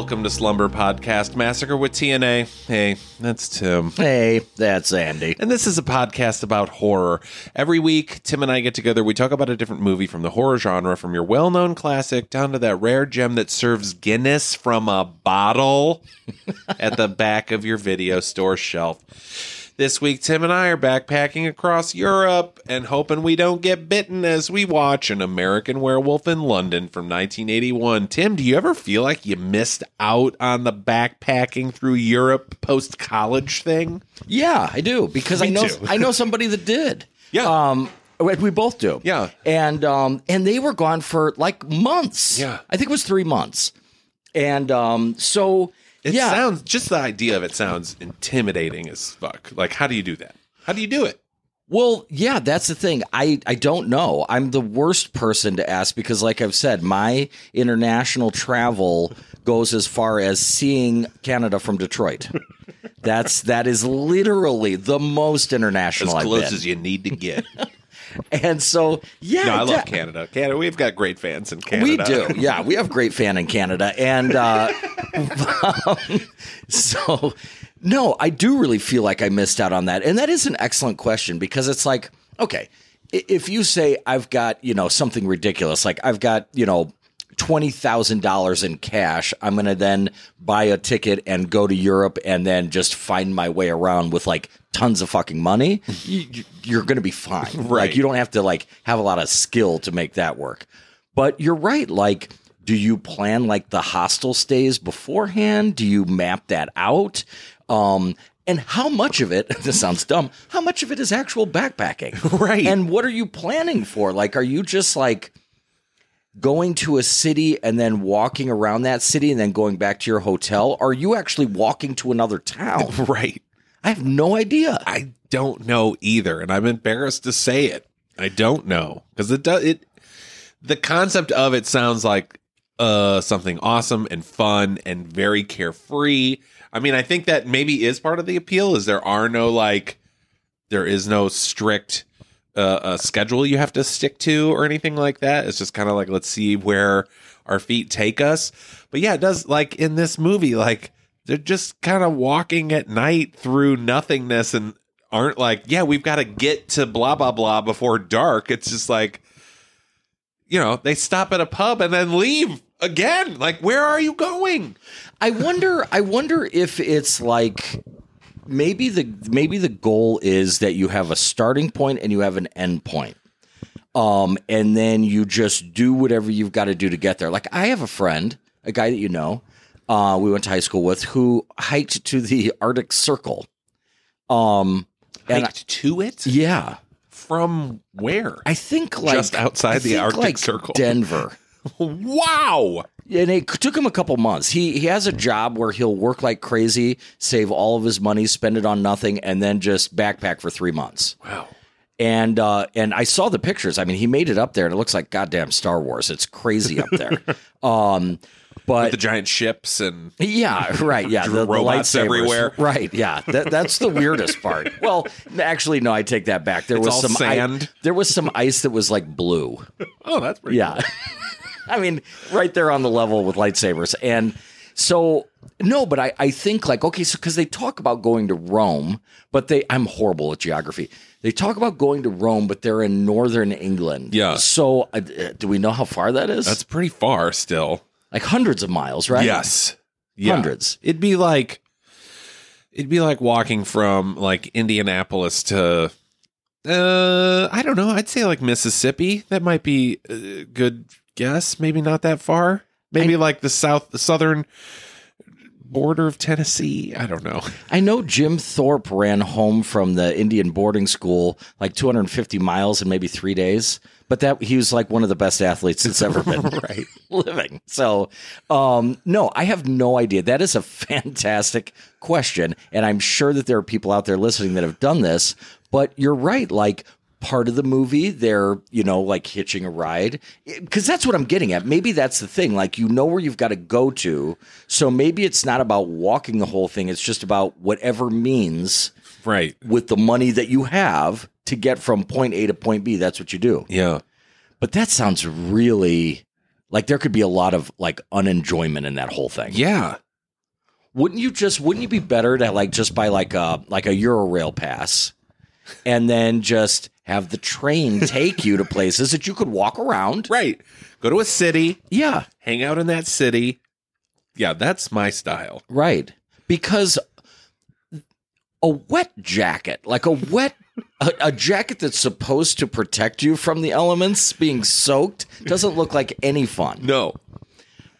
Welcome to Slumber Podcast Massacre with TNA. Hey, that's Tim. Hey, that's Andy. And this is a podcast about horror. Every week, Tim and I get together. We talk about a different movie from the horror genre, from your well known classic down to that rare gem that serves Guinness from a bottle at the back of your video store shelf. This week, Tim and I are backpacking across Europe and hoping we don't get bitten as we watch An American Werewolf in London from 1981. Tim, do you ever feel like you missed out on the backpacking through Europe post college thing? Yeah, I do because I know. I know somebody that did. Yeah. Um we both do. Yeah. And um and they were gone for like months. Yeah. I think it was 3 months. And um so It yeah. sounds just the idea of it sounds intimidating as fuck. Like, how do you do that? How do you do it? Well, yeah, that's the thing. I, I don't know. I'm the worst person to ask because, like I've said, my international travel goes as far as seeing Canada from Detroit. That's that is literally the most As international I've close as you need to get. and so, yeah, no, I love de- Canada. Canada, we've got great fans in Canada. We do, yeah. We have great fan in Canada, and uh, um, so no, I do really feel like I missed out on that, and that is an excellent question because it's like, okay, if you say I've got you know something ridiculous, like I've got you know twenty thousand dollars in cash, I'm going to then buy a ticket and go to Europe, and then just find my way around with like tons of fucking money. you, you're going to be fine, Right. Like you don't have to like have a lot of skill to make that work. But you're right. Like, do you plan like the hostel stays beforehand? Do you map that out? Um, and how much of it, this sounds dumb, how much of it is actual backpacking? Right. And what are you planning for? Like, are you just like going to a city and then walking around that city and then going back to your hotel? Are you actually walking to another town? Right. I have no idea. I don't know either, and I'm embarrassed to say it. I don't know because it does it. The concept of it sounds like uh something awesome and fun and very carefree. I mean, I think that maybe is part of the appeal. Is there are no like there is no strict uh, uh schedule you have to stick to or anything like that. It's just kind of like let's see where our feet take us. But yeah, it does like in this movie like they're just kind of walking at night through nothingness and aren't like, yeah, we've got to get to blah blah blah before dark. It's just like you know, they stop at a pub and then leave again. Like, where are you going? I wonder. I wonder if it's like maybe the maybe the goal is that you have a starting point and you have an end point. Um, and then you just do whatever you've got to do to get there. Like I have a friend, a guy that you know, uh, we went to high school with, who hiked to the Arctic Circle. Um, and Hiked to it yeah, from where? I think like Just outside I the Arctic like Circle. Denver. wow. and it took him a couple months. He he has a job where he'll work like crazy, save all of his money, spend it on nothing, and then just backpack for three months. Wow. And uh, and I saw the pictures. I mean, he made it up there, and it looks like goddamn Star Wars. It's crazy up there. um, but The giant ships and yeah, right. Yeah, the, the Robots lightsabers. everywhere. Right. Yeah, that, that's the weirdest part. Well, actually, no, I take that back. There It's was all some i- sand. there was some ice that was like blue. oh, that's pretty. Yeah. I mean, right there on the level with lightsabers. And so, no, but I, I think like, okay, so because they talk about going to Rome, but they, I'm horrible at geography. They talk about going to Rome, but they're in northern England. Yeah. So, uh, do we know how far that is? That's pretty far still. like hundreds of miles, right? Yes. Yeah. Hundreds. It'd be like it'd be like walking from like Indianapolis to uh I don't know, I'd say like Mississippi. That might be a good guess. Maybe not that far. Maybe like the south the southern border of Tennessee. I don't know. I know Jim Thorpe ran home from the Indian boarding school like 250 miles in maybe three days, but that he was like one of the best athletes that's ever been right. living. So, um, no, I have no idea. That is a fantastic question, and I'm sure that there are people out there listening that have done this. But you're right. Like part of the movie, they're you know like hitching a ride because that's what I'm getting at. Maybe that's the thing. Like you know where you've got to go to, so maybe it's not about walking the whole thing. It's just about whatever means Right. with the money that you have to get from point A to point B. That's what you do. Yeah. But that sounds really like there could be a lot of like unenjoyment in that whole thing. Yeah. Wouldn't you just wouldn't you be better to like just buy like a like a Eurorail pass and then just have the train take you to places that you could walk around? Right. Go to a city, Yeah, hang out in that city. Yeah, that's my style. right. Because a wet jacket, like a wet a, a jacket that's supposed to protect you from the elements being soaked doesn't look like any fun. No.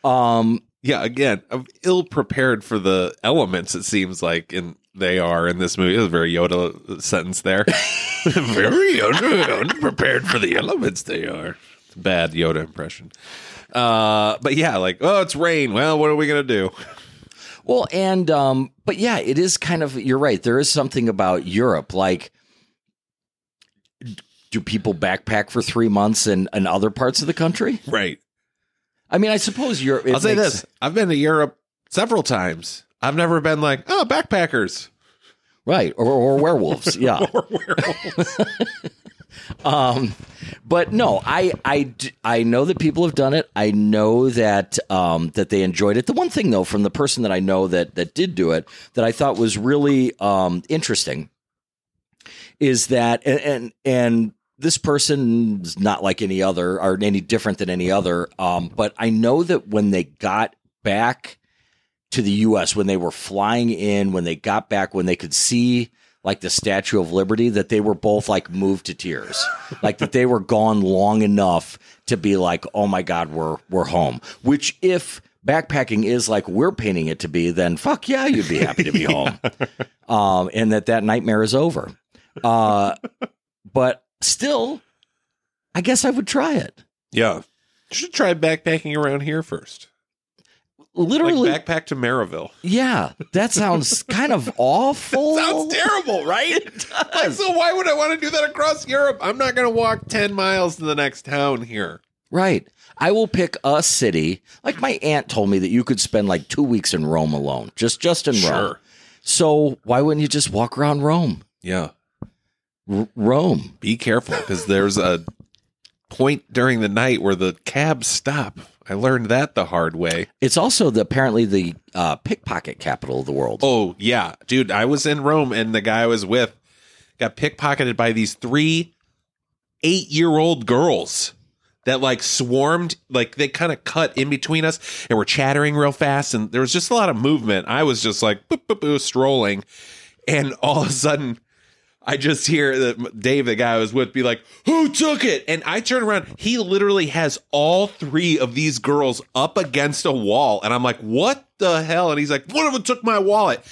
Um Yeah, again, I'm ill prepared for the elements, it seems like, and they are in this movie. It was a very Yoda sentence there. very Yoda, unprepared for the elements they are. Bad Yoda impression. Uh, but yeah, like, oh, it's rain. Well, what are we going to do? Well, and um, but yeah, it is kind of you're right. There is something about Europe, like do people backpack for three months in, in other parts of the country? Right. I mean, I suppose Europe. I'll say makes- this I've been to Europe several times. I've never been like, oh, backpackers. right? Or, or werewolves, yeah. Or werewolves. Um, but no, I, I, I know that people have done it. I know that um, that they enjoyed it. The one thing though, from the person that I know that that did do it, that I thought was really um, interesting, is that and and, and this person's not like any other or any different than any other. Um, but I know that when they got back to the U.S., when they were flying in, when they got back, when they could see like the Statue of Liberty, that they were both like moved to tears, like that they were gone long enough to be like, oh my God, we're we're home. Which if backpacking is like we're painting it to be, then fuck yeah, you'd be happy to be home, um, and that that nightmare is over. Uh, but still, I guess I would try it. yeah. You should try backpacking around here first. Literally, Like backpack to Maryville. yeah, that sounds kind of awful. Sounds terrible, right? Like, so why would I want to do that across Europe? I'm not going to walk 10 miles to the next town here. Right. I will pick a city. Like my aunt told me that you could spend like two weeks in Rome alone, just just in Rome. So why wouldn't you just walk around Rome? Yeah. R- Rome. Be careful because there's a point during the night where the cabs stop. I learned that the hard way. It's also the apparently the uh, pickpocket capital of the world. Oh, yeah. Dude, I was in Rome and the guy I was with got pickpocketed by these three eight year old girls that like swarmed, like they kind of cut in between us and were chattering real fast. And there was just a lot of movement. I was just like boop, boop, boop, strolling. And all of a sudden, I just hear that Dave, the guy I was with, be like, Who took it? And I turn around. He literally has all three of these girls up against a wall. And I'm like, What the hell? And he's like, One of them took my wallet.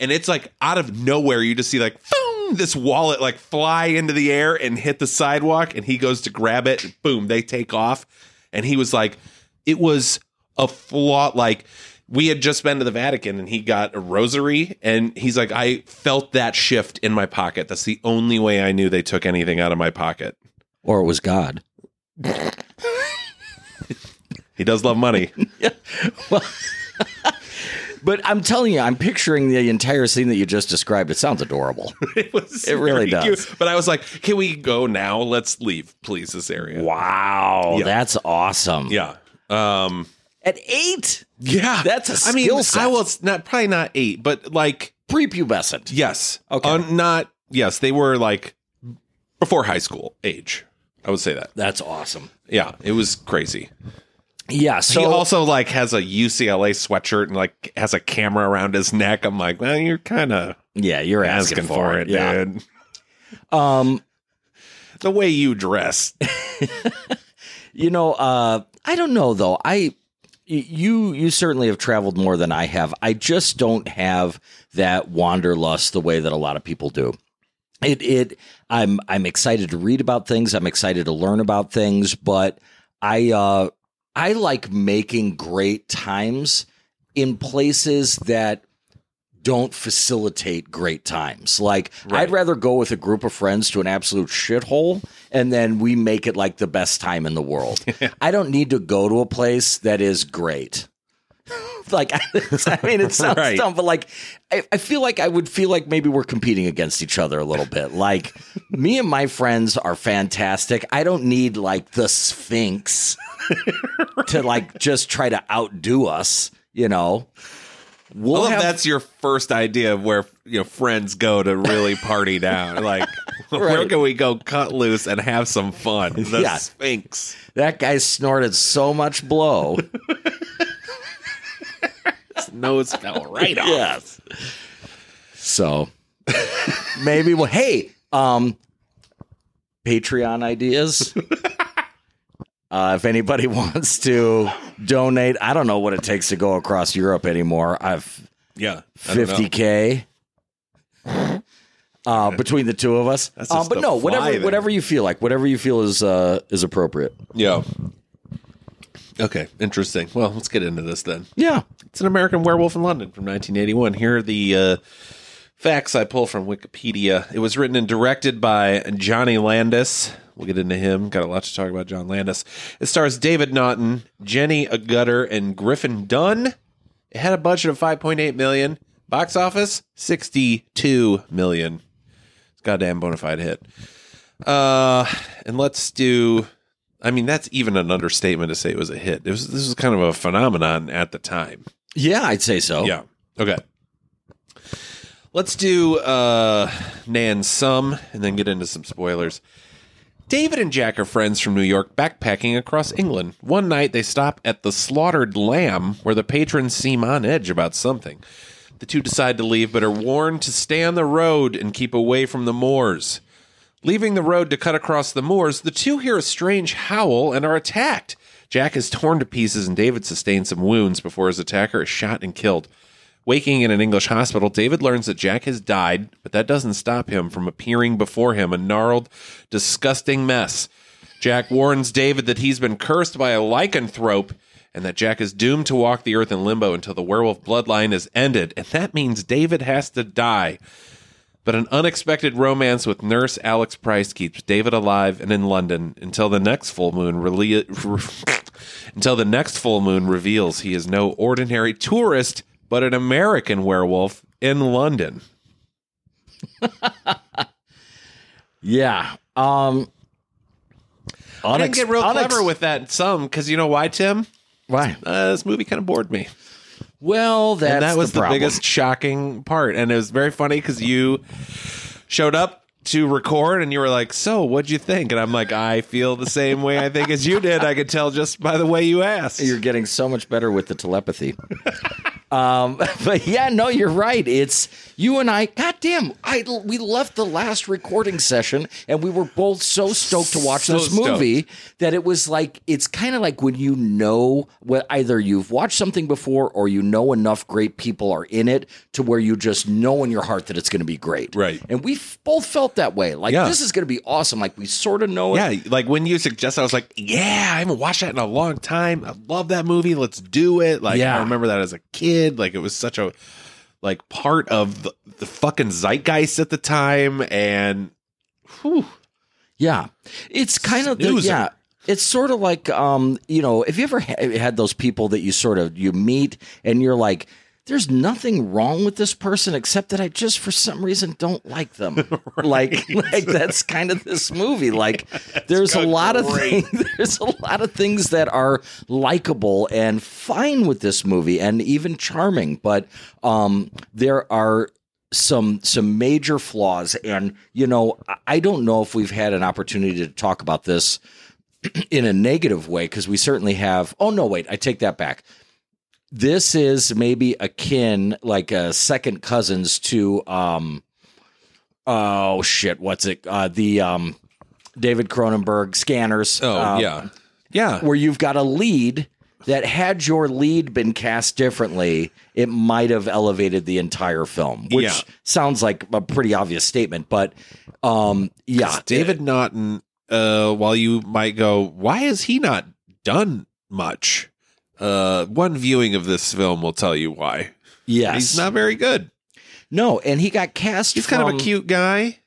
And it's like out of nowhere, you just see like, boom, this wallet like fly into the air and hit the sidewalk. And he goes to grab it. And boom, they take off. And he was like, It was a flaw. Like, we had just been to the Vatican and he got a rosary and he's like, I felt that shift in my pocket. That's the only way I knew they took anything out of my pocket. Or it was God. He does love money. But I'm telling you, I'm picturing the entire scene that you just described. It sounds adorable. it was It really does. But I was like, can we go now? Let's leave, please, this area. wow, Yeah. that's awesome. Yeah. Um At eight, yeah. That's a I mean, skill set. I was not probably not eight, but like prepubescent. yes. Okay. Not yes, they were like before high school age. I would say that. That's awesome. Yeah, it was crazy. Yeah. So he also like has a UCLA sweatshirt and like has a camera around his neck. I'm like, well, you're kind of yeah, you're asking, asking, for it, Yeah. dude. Um, The way you dress. you know, uh, I don't know though. I you you certainly have traveled more than I have. I just don't have that wanderlust the way that a lot of people do. it it I'm I'm excited to read about things. I'm excited to learn about things, but I uh I like making great times in places that don't facilitate great times. Like Right. I'd rather go with a group of friends to an absolute shithole and then we make it like the best time in the world. I don't need to go to a place that is great. like I mean it sounds Right. dumb, but like I, I feel like I would feel like maybe we're competing against each other a little bit. Like me and my friends are fantastic. I don't need like the Sphinx to like just try to outdo us, you know. We'll have- that's your first idea of where you know friends go to really party down. Like, where can we go cut loose and have some fun? The Yeah. Sphinx. that guy snorted so much blow. His nose fell right off. yes. So maybe well hey, um Patreon ideas. Uh, if anybody wants to donate, I don't know what it takes to go across Europe anymore. I've Yeah, I don't know. fifty k uh, between the two of us. Uh, but no, whatever there. whatever you feel like, whatever you feel is uh, is appropriate. Yeah. Okay, interesting. Well, let's get into this then. Yeah. It's an American Werewolf in London from 1981. Here are the uh, facts I pull from Wikipedia. It was written and directed by Johnny Landis. We'll get into him. Got a lot to talk about John Landis. It stars David Naughton, Jenny Agutter, and Griffin Dunne. It had a budget of 5.8 million. Box office 62 million. It's a goddamn bona fide hit. Uh, and let's do. I mean, that's even an understatement to say it was a hit. It was, this was kind of a phenomenon at the time. Yeah, I'd say so. Yeah. Okay. Let's do uh Nan some and then get into some spoilers. David and Jack are friends from New York backpacking across England. One night they stop at the Slaughtered Lamb where the patrons seem on edge about something. The two decide to leave but are warned to stay on the road and keep away from the moors. Leaving the road to cut across the moors, the two hear a strange howl and are attacked. Jack is torn to pieces and David sustains some wounds before his attacker is shot and killed. Waking in an English hospital, David learns that Jack has died, but that doesn't stop him from appearing before him a gnarled, disgusting mess. Jack warns David that he's been cursed by a lycanthrope and that Jack is doomed to walk the earth in limbo until the werewolf bloodline is ended, and that means David has to die. But an unexpected romance with nurse Alex Price keeps David alive and in London until the next full moon rele- until the next full moon reveals he is no ordinary tourist but an American werewolf in London. Yeah. Um I didn't get real unex- clever with that some because you know why, Tim? Why? Uh, this movie kind of bored me. Well, that's and that was the, problem. biggest shocking part. And it was very funny because you showed up to record and you were like, "So, what'd you think?" And I'm like, "I feel the same way I think as you did. I could tell just by the way you asked." You're getting so much better with the telepathy. um, but yeah, no, you're right. It's you and I. Goddamn, I we left the last recording session and we were both so stoked to watch So this movie that it was like it's kind of like when you know what either you've watched something before or you know enough great people are in it to where you just know in your heart that it's going to be great. Right. And we both felt that way. Like Yeah. this is going to be awesome. Like we sort of know it. Yeah, like when you suggested, I was like, "Yeah, I haven't watched that in a long time. I love that movie. Let's do it." Like, Yeah. I remember that as a kid. Like, it was such a like part of the, the fucking zeitgeist at the time, and whew, Yeah, it's kind of the, Snoozer. yeah. It's sort of like um, you know, have you ever ha- had those people that you sort of you meet and you're like, there's nothing wrong with this person except that I just for some reason don't like them. Like like that's kind of this movie. Like there's a lot of things there's a lot of things that are likable and fine with this movie and even charming, but um there are some some major flaws. And you know I don't know if we've had an opportunity to talk about this in a negative way because we certainly have. Oh no wait I take that back this is maybe akin like a second cousins to um oh shit what's it uh the um David Cronenberg scanners oh uh, yeah, yeah, where you've got a lead that had your lead been cast differently, it might have elevated the entire film, which Yeah. sounds like a pretty obvious statement, but um, yeah, David Naughton, uh, while you might go, why has he not done much? Uh, one viewing of this film will tell you why. yes, He's not very good. no, and he got cast. He's kind of a cute guy,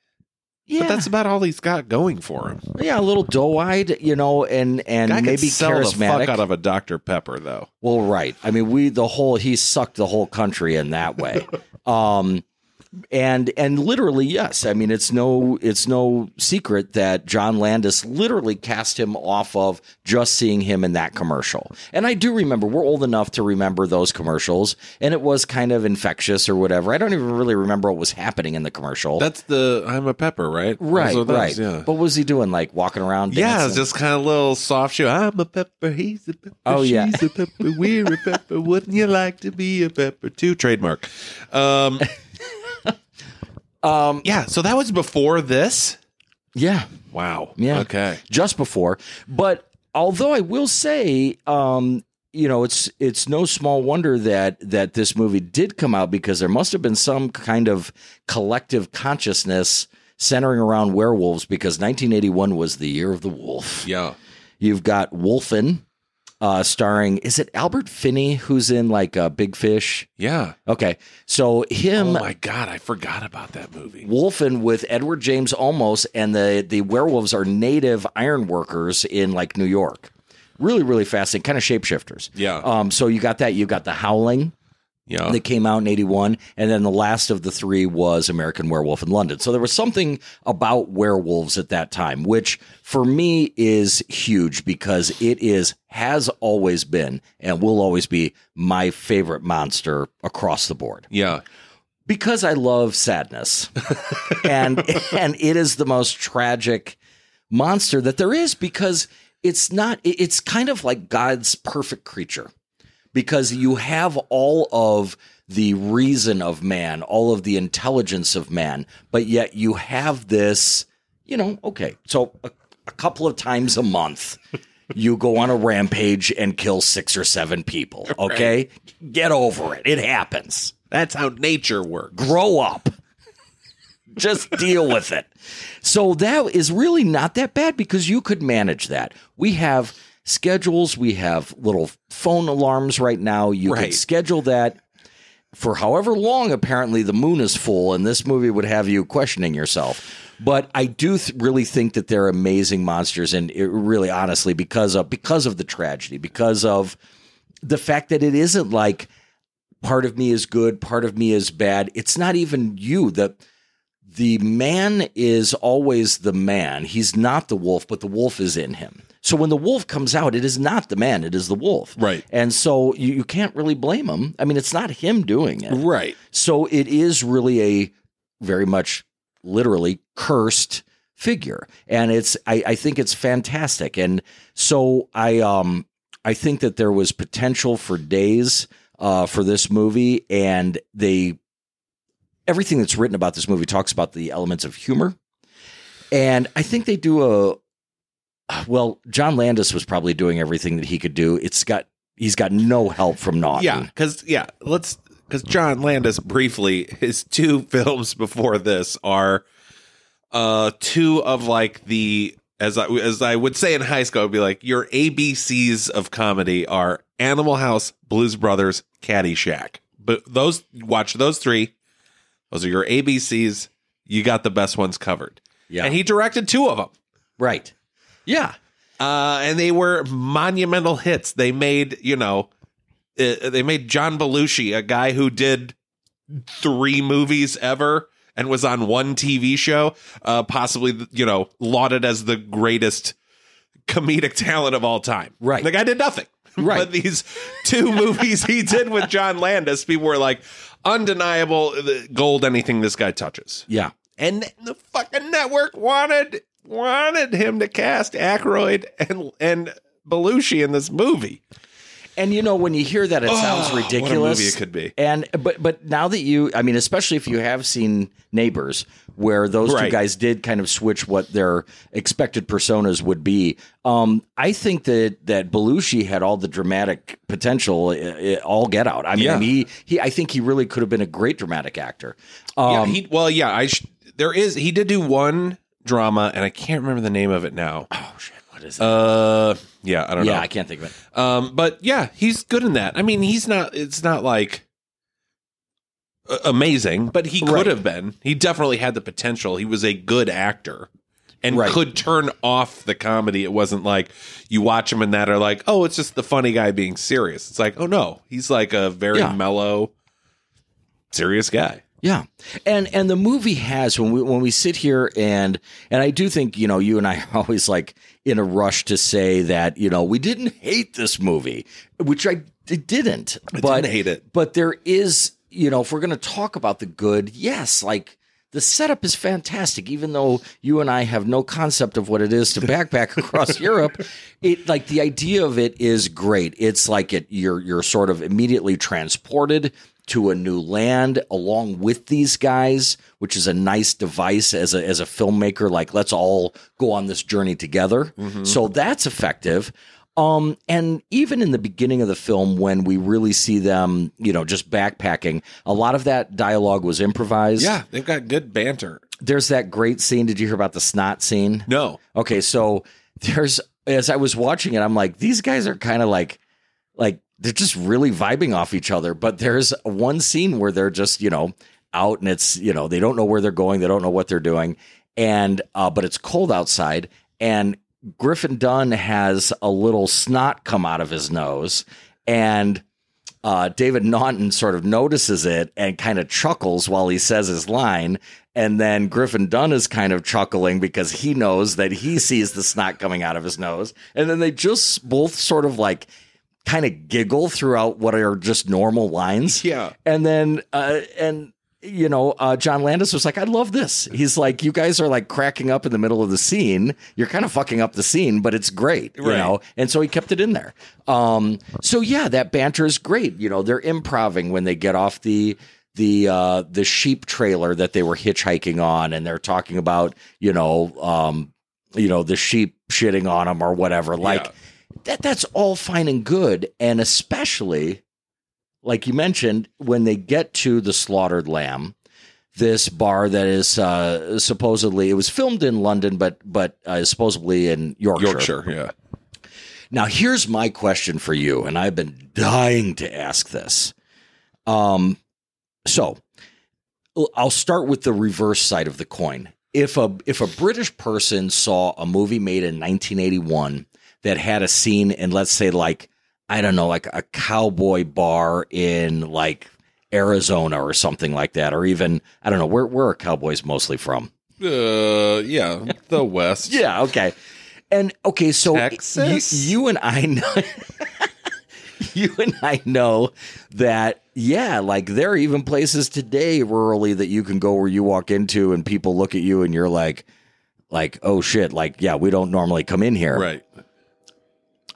yeah, but that's about all he's got going for him. yeah, a little doe-eyed, you know, and and Guy maybe sell the charismatic. fuck out of a Dr Pepper, though. Well, right. I mean, we the whole he sucked the whole country in that way. um and and literally yes i mean it's no it's no secret that john landis literally cast him off of just seeing him in that commercial and i do remember we're old enough to remember those commercials and it was kind of infectious or whatever i don't even really remember what was happening in the commercial That's the I'm a Pepper, right? right Those right Yeah. but what was he doing like walking around Yeah, it's dancing? just kind of little soft shoe. I'm a pepper, he's a pepper, Oh, she's yeah. a pepper, we're a pepper. Wouldn't you like to be a pepper too? Trademark. Um, um yeah, so that was before this. yeah Wow. Yeah. Okay. just before. But although I will say, um, you know, it's it's no small wonder that that this movie did come out because there must have been some kind of collective consciousness centering around werewolves because 1981 was the year of the wolf. Yeah. You've got Wolfen, uh, starring is it Albert Finney who's in like uh, Big Fish? Yeah. Okay, so him. oh my god, I forgot about that movie. Wolfen with Edward James Olmos, and the the werewolves are native iron workers in like New York. Really, really fascinating, kind of shapeshifters. Yeah. Um. So you got that. You got the Howling Yeah. that came out in '81, and then the last of the three was American Werewolf in London. So there was something about werewolves at that time, which for me is huge because it is has always been and will always be my favorite monster across the board yeah. because I love sadness, and and it is the most tragic monster that there is because it's not. It's kind of like God's perfect creature because you have all of the reason of man, all of the intelligence of man, but yet you have this. You know, okay, so a, a couple of times a month. You go on a rampage and kill six or seven people. Okay, get over it. It happens That's how nature works. grow up. Just deal with it. So that is really not that bad because you could manage that. We have schedules, we have little phone alarms right now. You Right. could schedule that for however long apparently the moon is full and this movie would have you questioning yourself. But I do th- really think that they're amazing monsters and it really honestly because of because of the tragedy, because of the fact that it isn't like part of me is good, part of me is bad. It's not even you. The the man is always the man. He's not the wolf, but the wolf is in him. So when the wolf comes out, it is not the man, it is the wolf. Right. And so you, you can't really blame him. I mean, it's not him doing it. Right. So it is really a very much literally cursed figure. And it's I, I think it's fantastic. And so I um I think that there was potential for days uh for this movie and they everything that's written about this movie talks about the elements of humor. And I think they do a well, John Landis was probably doing everything that he could do. It's got he's got no help from Naughton. Yeah, because yeah, let's because John Landis briefly his two films before this are uh two of like the as I as I would say in high school, I'd be like your ABCs of comedy are Animal House, Blues Brothers, Caddyshack. But those watch those three. Those are your ABCs. You got the best ones covered. Yeah. And he directed two of them. Right. Yeah. Uh, and they were monumental hits. They made, you know, uh, they made John Belushi, a guy who did three movies ever and was on one TV show, uh, possibly, you know, lauded as the greatest comedic talent of all time. Right. The guy did nothing. Right. But these two movies he did with John Landis, people were like, undeniable gold anything this guy touches Yeah. and the fucking network wanted wanted him to cast Aykroyd and and Belushi in this movie. and you know when you hear that, it sounds Oh, what a ridiculous. movie it could be. And but but now that you, I mean, especially if you have seen Neighbors, where those two guys did kind of switch what their expected personas would be. Um, I think that that Belushi had all the dramatic potential, uh, uh, all get out. I mean, Yeah. he he, I think he really could have been a great dramatic actor. Um, yeah, he, well, yeah, I sh- there is he did do one drama, and I can't remember the name of it now. oh shit, what is it? Uh, yeah, I don't yeah, know. I can't think of it. Um, but yeah, he's good in that. I mean, he's not. It's not like amazing, but he could Right. have been. He definitely had the potential. He was a good actor. And Right. could turn off the comedy. It wasn't like you watch him in that are like, oh, it's just the funny guy being serious. It's like, oh no, he's like a very Yeah. mellow, serious guy. Yeah, and and the movie has when we when we sit here and and I do think you know you and I are always like in a rush to say that you know we didn't hate this movie, which I didn't, but didn't hate it. But there is you know if we're going to talk about the good, yes, like. The setup is fantastic, even though you and I have no concept of what it is to backpack across Europe. It like the idea of it is great. It's like it you're you're sort of immediately transported to a new land along with these guys, which is a nice device as a as a filmmaker. Like let's all go on this journey together. So that's effective. Um, and even in the beginning of the film, when we really see them, you know, just backpacking, a lot of that dialogue was improvised. Yeah, they've got good banter. There's that great scene. Did you hear about the snot scene? No, Okay, so there's as I was watching it, I'm like, these guys are kind of like like they're just really vibing off each other. But there's one scene where they're just, you know, out and it's, you know, they don't know where they're going, they don't know what they're doing. And uh, but it's cold outside and Griffin Dunne has a little snot come out of his nose and uh, David Naughton sort of notices it and kind of chuckles while he says his line. And then Griffin Dunne is kind of chuckling because he knows that he sees the snot coming out of his nose. And then they just both sort of like kind of giggle throughout what are just normal lines. Yeah. And then, uh, and, you know, uh, John Landis was like, I love this. He's like, you guys are like cracking up in the middle of the scene. You're kind of fucking up the scene, but it's great, you Right. know? And so he kept it in there. Um, so yeah, that banter is great. You know, they're improving when they get off the the uh, the sheep trailer that they were hitchhiking on, and they're talking about you know um, you know the sheep shitting on them or whatever. Like Yeah. That that's all fine and good, and especially like you mentioned when they get to the slaughtered lamb. This bar that is uh, supposedly it was filmed in London, but but uh, supposedly in Yorkshire. Yorkshire. Yeah, now, here's my question for you, and I've been dying to ask this. Um, so I'll start with the reverse side of the coin. If a if a British person saw a movie made in 1981 that had a scene in, let's say, like I don't know, like a cowboy bar in like Arizona or something like that, or even I don't know where where are cowboys mostly from? uh, yeah, the West. Yeah, okay. And okay, so Texas? You, you and I know you and I know that yeah, like there are even places today rurally that you can go where you walk into and people look at you and you're like like, oh shit, like yeah, we don't normally come in here. right.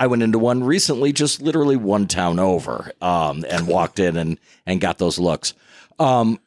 I went into one recently, just literally one town over, um, and walked in and and got those looks. Um,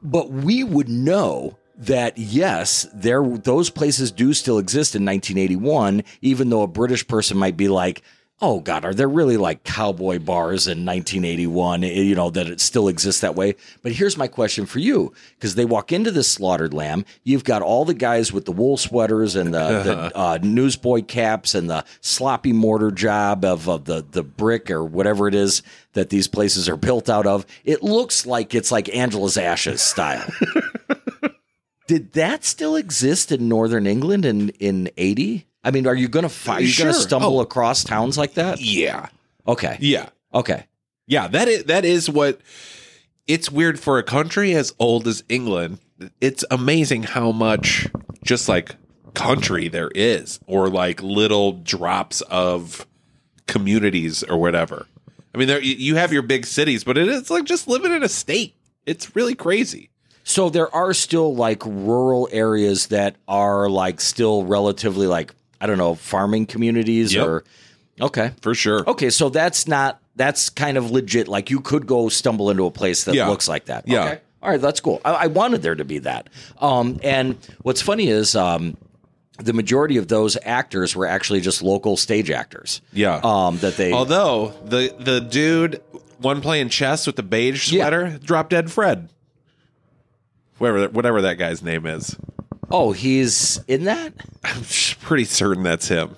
but we would know that yes, there those places do still exist in 1981, even though a British person might be like. Oh God, are there really like cowboy bars in 1981? eh, You know that it still exists that way. But here's my question for you: because they walk into this slaughtered lamb, you've got all the guys with the wool sweaters and the, the uh, newsboy caps and the sloppy mortar job of, of the the brick or whatever it is that these places are built out of. It looks like it's like Angela's Ashes style. Did that still exist in northern England in in 80? I mean, are you going to fi- are you going to stumble Oh. across towns like that? Yeah, Okay. yeah, Okay. yeah. That is that is what. It's weird for a country as old as England. It's amazing how much just like country there is, or like little drops of communities or whatever. I mean, there you- you have your big cities, but it is like just living in a state. It's really crazy. So there are still like rural areas that are like still relatively like I don't know farming communities Yep. or Okay. for sure. Okay, so that's not that's kind of legit. Like you could go stumble into a place that Yeah. looks like that. Yeah. Okay. All right, that's cool. I, I wanted there to be that. Um, and what's funny is um, the majority of those actors were actually just local stage actors. Yeah. Um, that they. Although the the dude one playing chess with the beige Yeah. sweater, drop dead Fred. Whatever whatever that guy's name is. Oh, he's in that. I'm pretty certain that's him.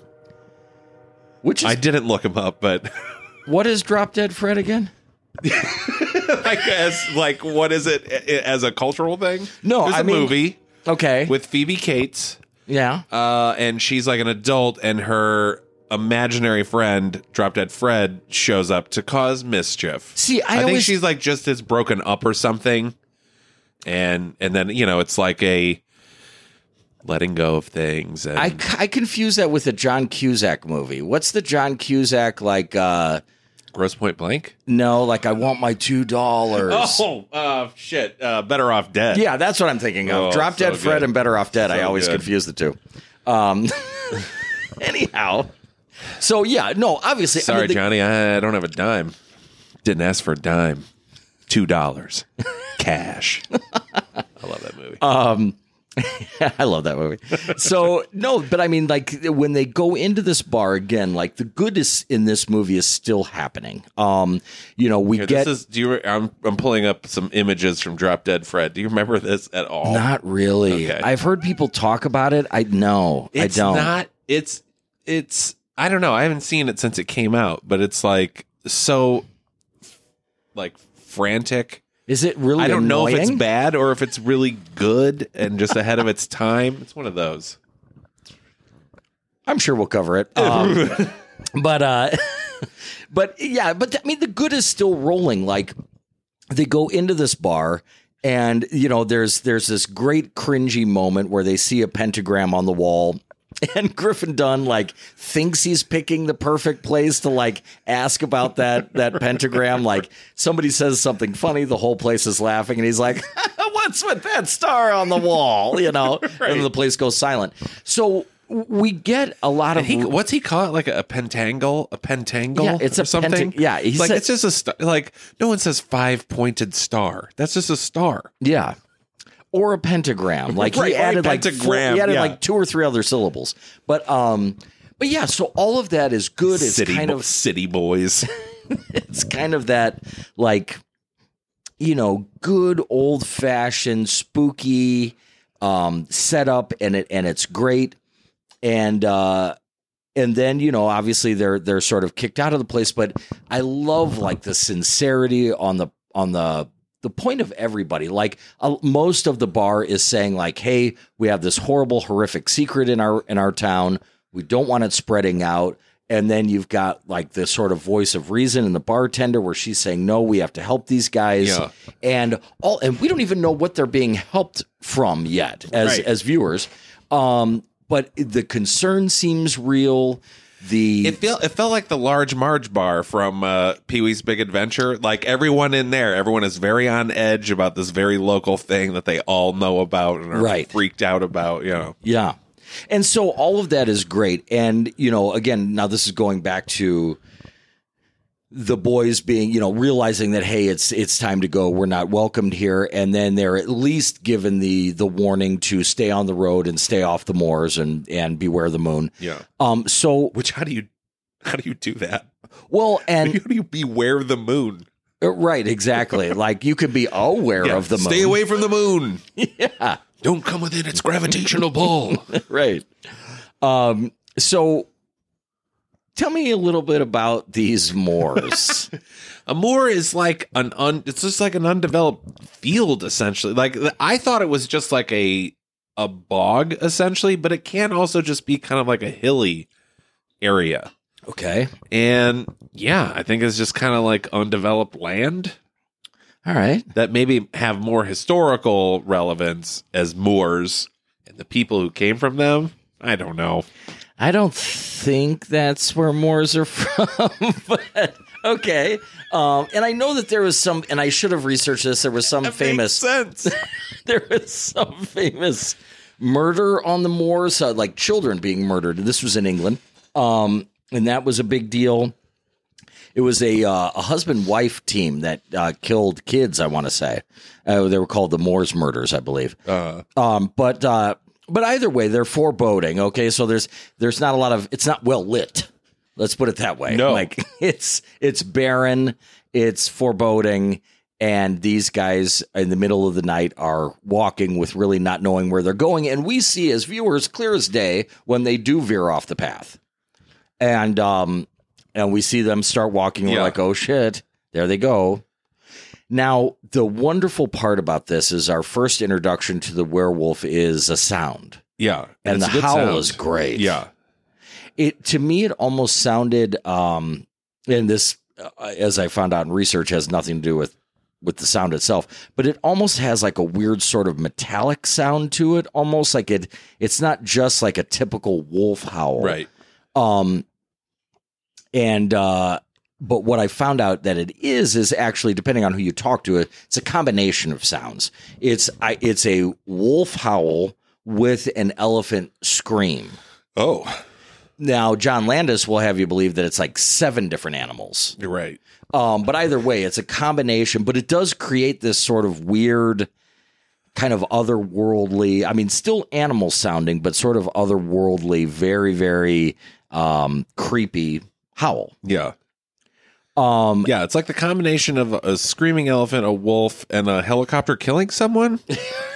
Which is I didn't look him up, but what is Drop Dead Fred again? I guess like what is it as a cultural thing? No, There's I a mean- movie Okay. with Phoebe Cates, yeah. uh, and she's like an adult, and her imaginary friend, Drop Dead Fred, shows up to cause mischief. See, I think always- she's like just as broken up or something, and and then you know it's like a letting go of things. And I, I confuse that with a John Cusack movie. What's the John Cusack like? uh Grosse Pointe Blank. No, like I want my two dollars. Oh, uh, shit! Uh, better off dead. Yeah, that's what I'm thinking of. Oh, Drop so Dead Fred and Better Off Dead. I always good. confuse the two. Um, anyhow, so yeah, no, obviously, I Sorry, mean, the- Johnny. I don't have a dime. Didn't ask for a dime. Two dollars, cash. I love that movie. I love that movie. So no, but I mean, like when they go into this bar again, like the goodness in this movie is still happening. Um, you know, we Here, get this is. Do you? I'm I'm pulling up some images from Drop Dead Fred. Do you remember this at all? not really. Okay. I've heard people talk about it. I know. it's I don't. not. It's it's. I don't know. I haven't seen it since it came out, but it's like so, like frantic. Is it really? I don't know if it's bad or if it's really good and just ahead of its time. It's one of those. I'm sure we'll cover it. Um, but uh but yeah, but I mean the good is still rolling like they go into this bar and you know there's there's this great cringy moment where they see a pentagram on the wall and Griffin Dunne like thinks he's picking the perfect place to like ask about that that pentagram like somebody says something funny the whole place is laughing and he's like what's with that star on the wall you know and the place goes silent so we get a lot of He, what's he call it? Like a, pentangle? A pentangle? Yeah, it's or a something. penta- yeah, he like said- it's just a star. Like no one says five pointed star. That's just a star. Yeah. Or a pentagram. Like Right, he added like four, he added yeah. like two or three other syllables. But um but yeah, so all of that is good. It's city, kind bo- of city boys. it's kind of that like you know, good old fashioned spooky um setup and it and it's great. And uh and then you know obviously they're they're sort of kicked out of the place but i love like the sincerity on the on the the point of everybody like uh, most of the bar is saying like hey we have this horrible horrific secret in our in our town. We don't want it spreading out. And then you've got like this sort of voice of reason in the bartender where she's saying no we have to help these guys. Yeah. and all and we don't even know what they're being helped from yet as Right. as viewers. Um but the concern seems real the It felt it felt like the large Marge bar from uh, Pee Wee's Big Adventure. Like everyone in there, everyone is very on edge about this very local thing that they all know about and are Right. freaked out about. You know, Yeah. And so all of that is great. And, you know, again, now this is going back to the boys being, you know, realizing that hey, it's it's time to go. We're not welcomed here, and then they're at least given the the warning to stay on the road and stay off the moors and and beware the moon. yeah. Um. So Which how do you how do you do that? well, and How do you beware the moon? uh, right, exactly. like you could be aware Yeah, of the moon. Stay away from the moon. Yeah. Don't come within its gravitational pull. right. Um, so tell me a little bit about these moors. A moor is like an un. It's just like an undeveloped field, essentially. Like I thought it was just like a a bog, essentially, but it can also just be kind of like a hilly area. okay. And yeah, I think it's just kind of like undeveloped land All right. that maybe have more historical relevance as moors and the people who came from them. I don't know. I don't think that's where moors are from, but okay. Um, and I know that there was some, and I should have researched this. There was some famous, sense. there was some famous murder on the moors, uh, like children being murdered. This was in England. Um, and that was a big deal. It was a uh, a husband wife team that uh, killed kids. I want to say uh, they were called the Moors murders, I believe. Uh, Um, but uh, but either way, they're foreboding. Okay, so there's there's not a lot of it's not well lit. Let's put it that way. No. like it's it's barren, it's foreboding, and these guys in the middle of the night are walking with really not knowing where they're going, and we see as viewers clear as day when they do veer off the path, and um and we see them start walking. We're like, oh shit, there they go. Now, the wonderful part about this is our first introduction to the werewolf is a sound. yeah, And it's the howl sound. is great. Yeah, It to me it almost sounded um and this uh, as I found out in research has nothing to do with with the sound itself, but it almost has like a weird sort of metallic sound to it, almost like it it's not just like a typical wolf howl. right. Um, and uh, but what I found out that it is is actually depending on who you talk to, it's a combination of sounds. It's I, it's a wolf howl with an elephant scream. Oh, Now, John Landis will have you believe that it's like seven different animals. you're right. Um, but either way, it's a combination, but it does create this sort of weird, kind of otherworldly, I mean, still animal sounding, but sort of otherworldly, very, very um, creepy howl. Yeah, Um, yeah. It's like the combination of a screaming elephant, a wolf, and a helicopter killing someone.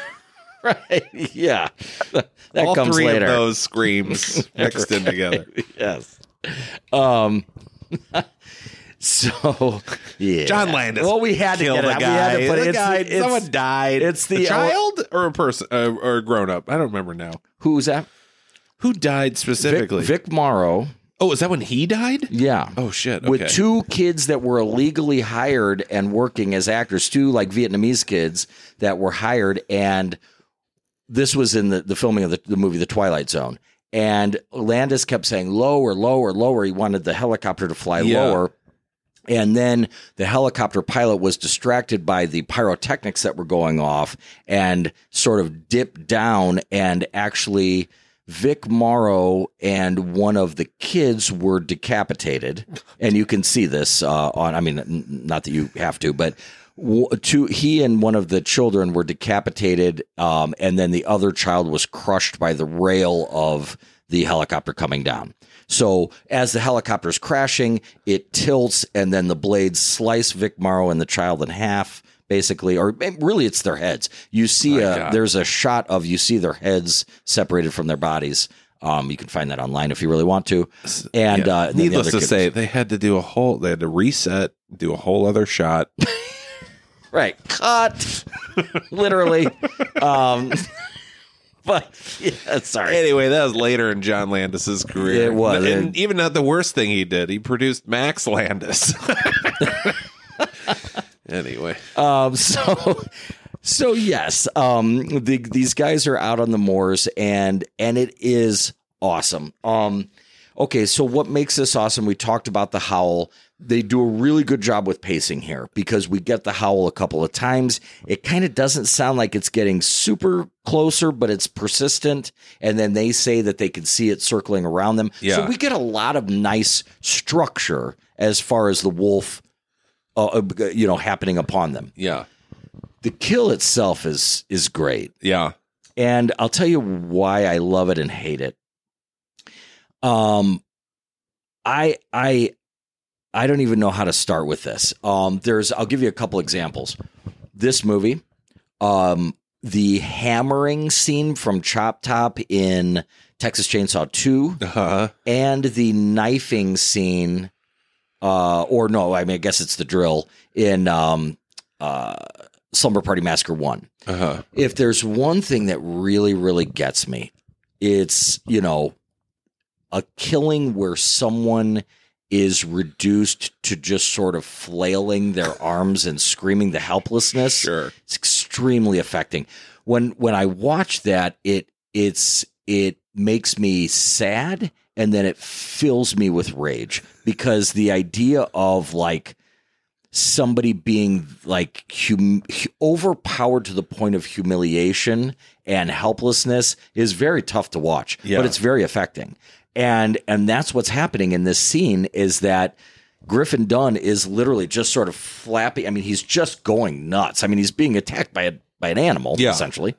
right. Yeah. that All comes three later. of those screams mixed in together. yes. Um, so, yeah. John Landis. Well, we had to get it. the We had to put The it. It's, guy- it's- someone died. it's the- a child or a person uh, or a grown up. I don't remember now. Who's that? Who died Vic, specifically? Vic Morrow. Oh, is that when he died? Yeah. Oh shit. Okay. with two kids that were illegally hired and working as actors, two like Vietnamese kids that were hired, and this was in the, the filming of the, the movie The Twilight Zone. And Landis kept saying lower, lower, lower. He wanted the helicopter to fly Yeah. lower. And then the helicopter pilot was distracted by the pyrotechnics that were going off and sort of dipped down and actually Vic Morrow and one of the kids were decapitated, and you can see this uh, on. I mean, n- not that you have to, but w- he and one of the children were decapitated, um, and then the other child was crushed by the rail of the helicopter coming down. So as the helicopter is crashing, it tilts, and then the blades slice Vic Morrow and the child in half basically, or really it's their heads. You see, My a, there's a shot of you see their heads separated from their bodies. Um, you can find that online if you really want to. And Yeah. uh, then the needless to say, was- they had to do a whole. They had to reset, do a whole other shot. right, cut, literally. um, but yeah, sorry. anyway, that was later in John Landis's career. It was. and even not the worst thing he did. He produced Max Landis. Anyway, Um, so, so yes, um, the, these guys are out on the moors, and and it is awesome. Um, okay, so what makes this awesome? We talked about the howl. They do a really good job with pacing here because we get the howl a couple of times. It kind of doesn't sound like it's getting super closer, but it's persistent. And then they say that they can see it circling around them. So we get a lot of nice structure as far as the wolf, uh, uh, you know, happening upon them. Yeah, the kill itself is is great. Yeah, and i'll tell you why i love it and hate it. Um i i i don't even know how to start with this. Um there's i'll give you a couple examples. This movie um the hammering scene from chop top in texas chainsaw 2 uh-huh. and the knifing scene uh or no i mean i guess it's the drill in um uh slumber party massacre 1 Uh-huh. if there's one thing that really really gets me it's you know a killing where someone is reduced to just sort of flailing their arms and screaming the helplessness Sure. it's extremely affecting. When when I watch that, it it's it makes me sad and then it fills me with rage because the idea of like somebody being like hum- overpowered to the point of humiliation and helplessness is very tough to watch, Yeah. but it's very affecting. and and that's what's happening in this scene is that Griffin Dunne is literally just sort of flapping. I mean, he's just going nuts. I mean, he's being attacked by a by an animal Yeah. essentially,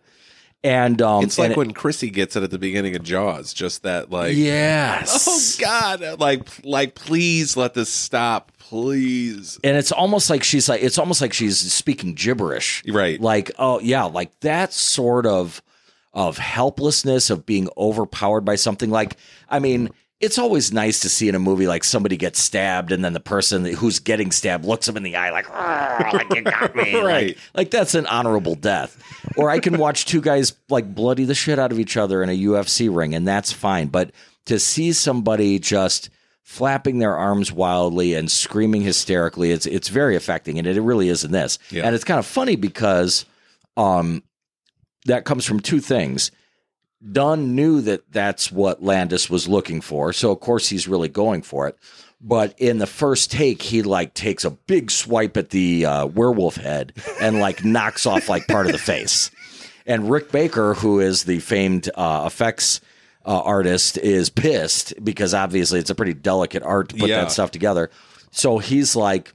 and um, It's like and it- when Chrissy gets it at the beginning of Jaws, just that like yes, Oh God! Like, like, please let this stop, please. and it's almost like she's like it's almost like she's speaking gibberish Right. like oh yeah like that sort of of helplessness of being overpowered by something like i mean it's always nice to see in a movie like somebody gets stabbed and then the person who's getting stabbed looks them in the eye like, "Ah, like you got me Right. like, like that's an honorable death or i can watch two guys like bloody the shit out of each other in a ufc ring and that's fine but to see somebody just flapping their arms wildly and screaming hysterically it's it's very affecting and it really is in this Yeah. and it's kind of funny because um that comes from two things Dunne knew that that's what Landis was looking for, so of course he's really going for it. But in the first take, he like takes a big swipe at the uh, werewolf head and like knocks off like part of the face. And Rick Baker, who is the famed uh, effects uh, artist, is pissed because obviously it's a pretty delicate art to put Yeah. that stuff together. So he's like,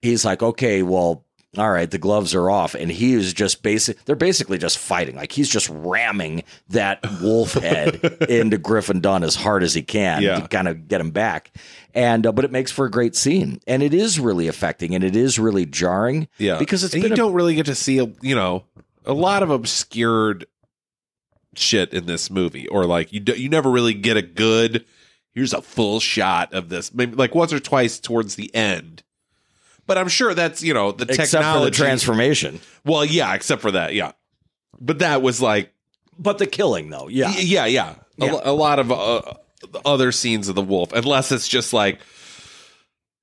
he's like, okay, well, all right, the gloves are off, and he is just basic. They're basically just fighting. Like he's just ramming that wolf head into Griffin Dunne as hard as he can Yeah. to kind of get him back. And uh, but it makes for a great scene, and it is really affecting, and it is really jarring. Yeah, because it's you a, don't really get to see, a, you know, a lot of obscured shit in this movie, or like you, do, you never really get a good. Here's a full shot of this, maybe like once or twice towards the end. But I'm sure that's you know the except for the technology. transformation, well, yeah, except for that, yeah. But that was like but the killing though, yeah, yeah, yeah. A, Yeah. lo- a lot of uh, other scenes of the wolf, unless it's just like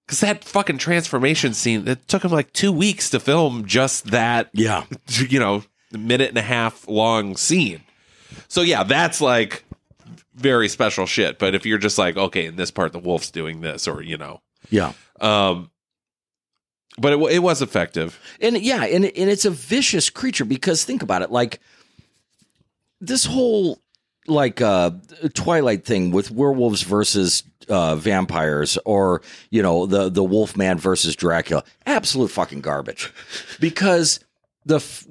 because that fucking transformation scene it took him like two weeks to film just that, yeah. you know, minute and a half long scene. So yeah, that's like very special shit. But if you're just like, okay, in this part the wolf's doing this, or you know, Yeah. um, but it it was effective. And yeah, and and it's a vicious creature because think about it, like this whole like uh Twilight thing with werewolves versus uh vampires or you know the the Wolfman versus Dracula, absolute fucking garbage. Because the f-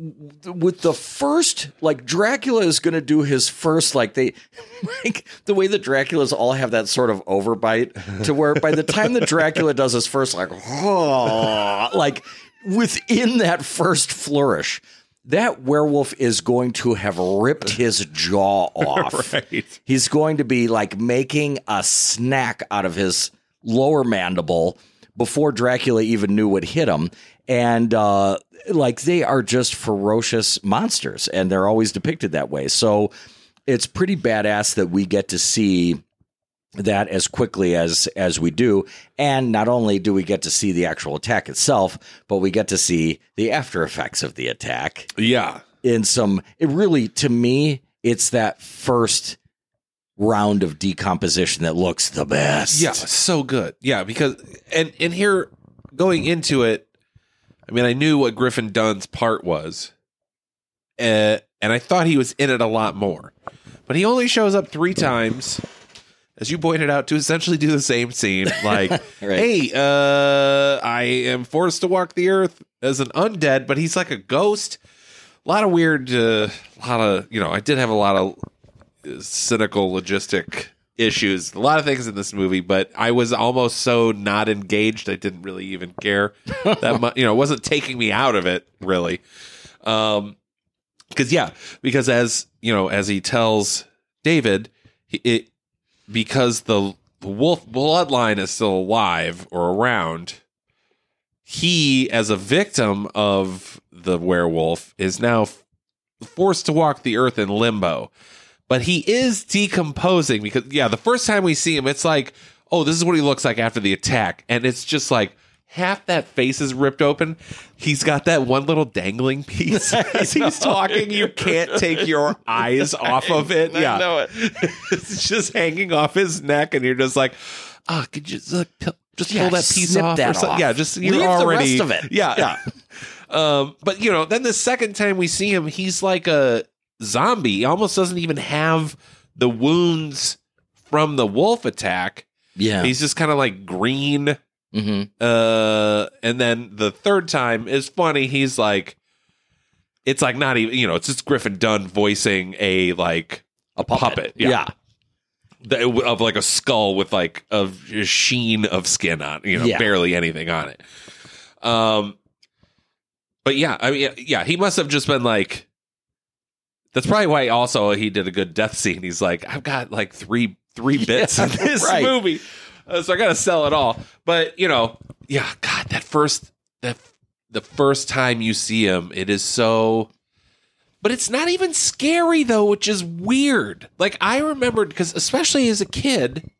with the first like Dracula is going to do his first like they like the way the Draculas all have that sort of overbite to where by the time the Dracula does his first like like within that first flourish that werewolf is going to have ripped his jaw off Right. he's going to be like making a snack out of his lower mandible before Dracula even knew what hit him. And uh, like they are just ferocious monsters, and they're always depicted that way. So it's pretty badass that we get to see that as quickly as as we do and not only do we get to see the actual attack itself but we get to see the after effects of the attack Yeah, in some it really to me it's that first round of decomposition that looks the best Yeah, so good. Yeah, because and and here going into it, I mean, I knew what Griffin Dunne's part was, uh, and I thought he was in it a lot more, but he only shows up three times, as you pointed out, to essentially do the same scene. Like, hey, uh, I am forced to walk the earth as an undead, but he's like a ghost. A lot of weird, uh, a lot of you know. I did have a lot of uh, cynical logistic issues a lot of things in this movie but i was almost so not engaged i didn't really even care that much you know it wasn't taking me out of it really. Um because yeah because as you know as he tells david it because the wolf bloodline is still alive or around he as a victim of the werewolf is now forced to walk the earth in limbo but he is decomposing because yeah the first time we see him it's like oh this is what he looks like after the attack and it's just like half that face is ripped open he's got that one little dangling piece as he's talking you can't take your eyes off of it yeah know it. it's just hanging off his neck and you're just like oh could you just, uh, just Yeah, pull that just piece off or that off. yeah just you're Leave the already rest of it. yeah Yeah. um, but you know, then the second time we see him, he's like a zombie. He almost doesn't even have the wounds from the wolf attack. Yeah. He's just kind of like green. hmm Uh, and then the third time is funny. He's like, it's like not even you know, it's just Griffin Dunne voicing a like A puppet. puppet, yeah. yeah. the, of like a skull with like a sheen of skin on, you know, Yeah. barely anything on it. Um, but yeah, I mean, yeah, he must have just been like. That's probably why. Also, he did a good death scene. He's like, I've got like three three bits Yeah, in this right. movie, uh, so I got to sell it all. But you know, yeah, God, that first that the first time you see him, it is so. But it's not even scary though, which is weird. Like I remembered because especially as a kid,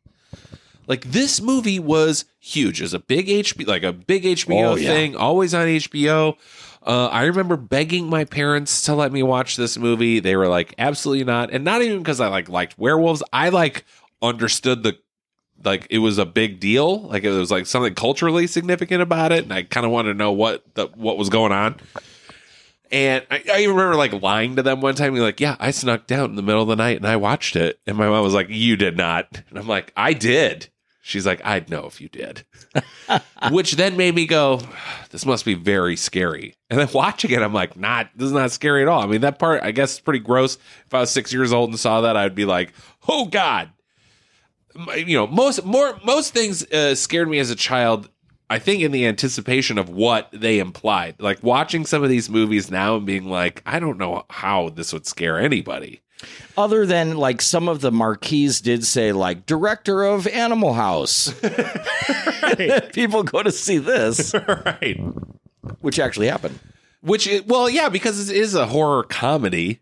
like this movie was huge. It was a big HBO, like a big HBO Oh, yeah. thing, always on HBO. Uh, I remember begging my parents to let me watch this movie. They were like, absolutely not, and not even because I like liked werewolves. I like understood the like it was a big deal. Like it was like something culturally significant about it, and I kind of wanted to know what the what was going on. And I, I remember like lying to them one time. You're like, "Yeah, I snuck down in the middle of the night and I watched it." And my mom was like, "You did not." And I'm like, "I did." She's like, "I'd know if you did," which then made me go, "This must be very scary." And then watching it, I'm like, "Not, this is not scary at all." I mean, that part I guess is pretty gross. If I was six years old and saw that, I'd be like, "Oh God." You know, most more most things uh, scared me as a child I think in the anticipation of what they implied. Like watching some of these movies now and being like, I don't know how this would scare anybody. Other than like some of the marquees did say like director of Animal House. People go to see this, right. which actually happened. Which, it, well, yeah, because it is a horror comedy.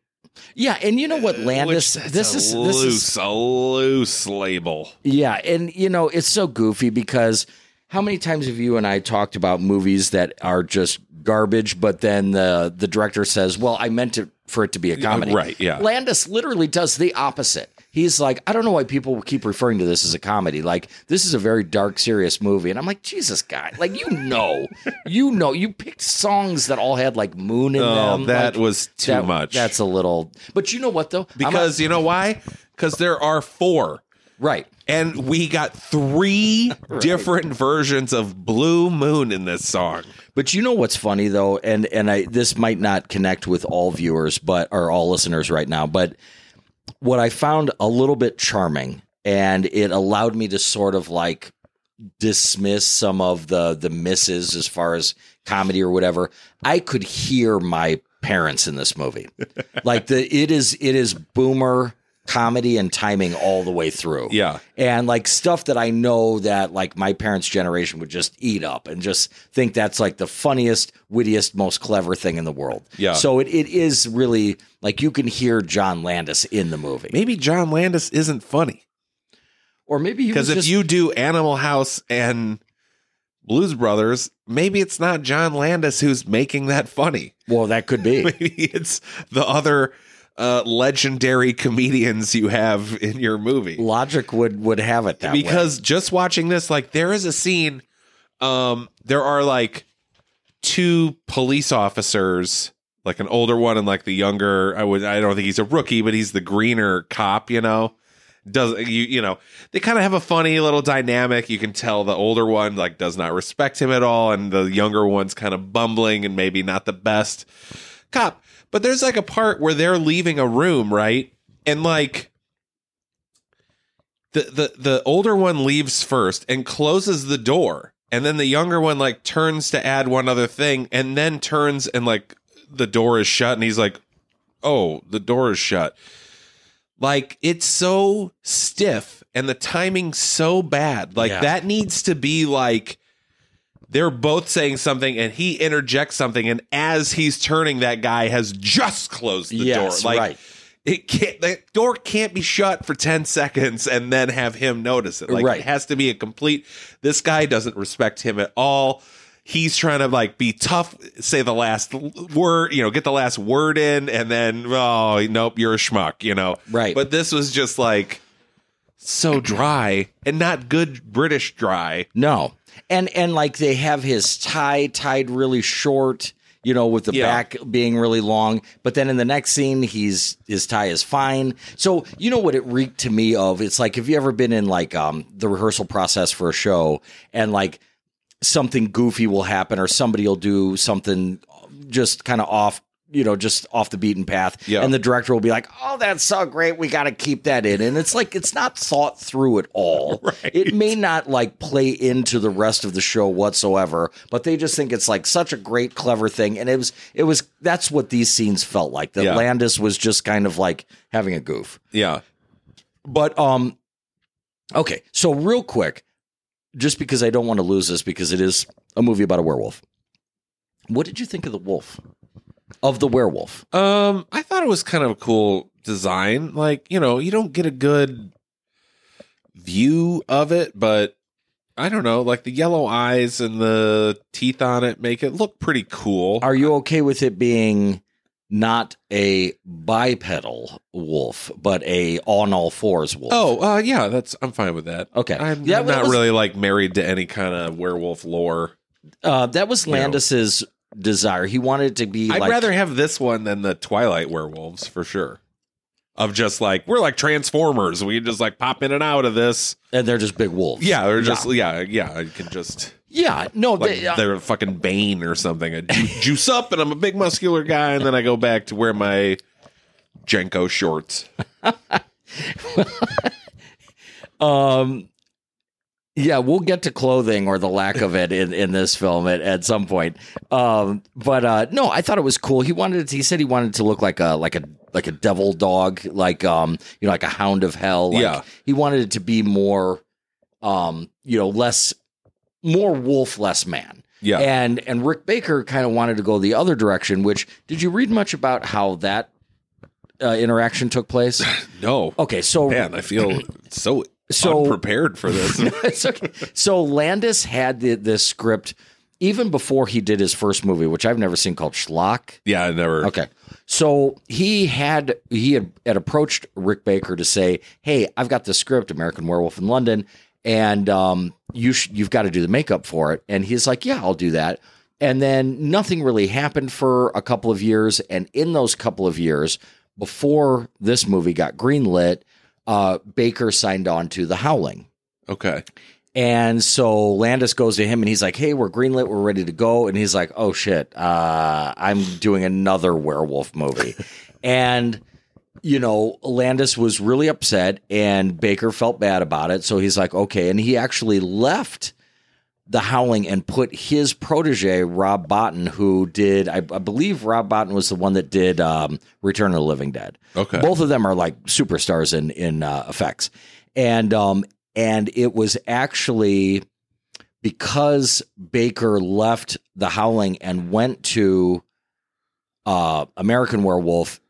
Yeah, and you know what, uh, Landis? which This a is loose, this is a loose label. Yeah, and you know, it's so goofy because how many times have you and I talked about movies that are just garbage, but then the the director says, "Well, I meant it for it to be a comedy." right, yeah. Landis literally does the opposite. He's like, I don't know why people keep referring to this as a comedy. Like, this is a very dark, serious movie, and I'm like, Jesus, guy, like you know, you know, you picked songs that all had like moon in Oh, them. that Like, was too that- much. That's a little. But you know what though? I'm a- because you know why? Because there are four. Right. And we got three different versions of Blue Moon in this song. But you know what's funny though, and and I this might not connect with all viewers, but or all listeners right now, but what I found a little bit charming, and it allowed me to sort of like dismiss some of the the misses as far as comedy or whatever. I could hear my parents in this movie, like the it is it is boomer comedy and timing all the way through Yeah. and like stuff that I know that like my parents' generation would just eat up and just think that's like the funniest, wittiest, most clever thing in the world. Yeah. So it, it is really like you can hear John Landis in the movie, Maybe John Landis isn't funny. or maybe he Because if just, you do Animal House and Blues Brothers, maybe it's not John Landis who's making that funny. well, that could be. Maybe it's the other uh, legendary comedians you have in your movie. Logic would would have it that way. because just watching this, like there is a scene. Um, there are like two police officers, like an older one and like the younger. I would I don't think he's a rookie, but he's the greener cop. You know, does you you know they kind of have a funny little dynamic. You can tell the older one like does not respect him at all, and the younger one's kind of bumbling and maybe not the best cop. But there's like a part where they're leaving a room, right? And like the the the older one leaves first and closes the door and then the younger one like turns to add one other thing and then turns and like the door is shut and he's like oh the door is shut like it's so stiff and the timing so bad like Yeah. that needs to be like they're both saying something and he interjects something and as he's turning that guy has just closed the Yes, door like right. it can't the door can't be shut for 10 seconds and then have him notice it like Right. it has to be a complete this guy doesn't respect him at all he's trying to like be tough say the last word you know get the last word in and then oh nope you're a schmuck you know Right. but this was just like so dry and not good british dry No. And and like they have his tie tied really short. you know, with the Yeah. back being really long. But then in the next scene, he's his tie is fine. So you know what it reeked to me of? It's like have you ever been in like um the rehearsal process for a show and like something goofy will happen or somebody will do something just kind of off you know just off the beaten path Yeah. and the director will be like oh that's so great we got to keep that in and it's like it's not thought through at all it may not like play into the rest of the show whatsoever but they just think it's like such a great clever thing and it was it was that's what these scenes felt like that Yeah. landis was just kind of like having a goof Yeah. but um okay, so real quick, just because I don't want to lose this because it is a movie about a werewolf. What did you think of the wolf? Of the werewolf. Um, I thought it was kind of a cool design. Like, you know, you don't get a good view of it, but I don't know, like the yellow eyes and the teeth on it make it look pretty cool. Are you okay with it being not a bipedal wolf, but a on all fours wolf? Oh, uh, yeah, that's I'm fine with that. Okay. I'm, Yeah, I'm not was- really like married to any kind of werewolf lore. uh, that was. Landis's desire. He wanted it to be I'd like rather have this one than the Twilight werewolves for sure. Of just like we're like Transformers, we just like pop in and out of this. and they're just big wolves. Yeah, they're just yeah, yeah. I can just Yeah, no, like they, uh, they're fucking Bane or something. I ju- juice up and I'm a big muscular guy, and then I go back to wear my JNCO shorts. Um, yeah, we'll get to clothing or the lack of it in, in this film at, at some point. Um, but uh, no, I thought it was cool. He wanted it, he said he wanted to look like a like a like a devil dog, like um, you know, like a hound of hell. Like, Yeah. he wanted it to be more, um, you know, less more wolf, less man. Yeah, And and Rick Baker kind of wanted to go the other direction. Which did you read much about how that uh, interaction took place? no, Okay, so man, I feel so So- prepared for this. it's okay. So Landis had the, this script even before he did his first movie, which I've never seen called Schlock. yeah, I never. Okay. So he had he had, had approached Rick Baker to say, "Hey, I've got the script, American Werewolf in London, and um, you sh- you've got to do the makeup for it." And he's like, "Yeah, I'll do that." And then nothing really happened for a couple of years, and in those couple of years, before this movie got greenlit, uh, Baker signed on to The Howling. Okay, And so Landis goes to him and he's like, Hey, we're greenlit, we're ready to go. And he's like, Oh shit, uh, I'm doing another werewolf movie. and, you know, Landis was really upset and Baker felt bad about it. So he's like, Okay. And he actually left the Howling and put his protege, Rob Bottin, who did, I, I believe Rob Bottin was the one that did um, Return of the Living Dead. Okay. Both of them are like superstars in in uh, effects, and um and it was actually because Baker left The Howling and went to uh, American Werewolf,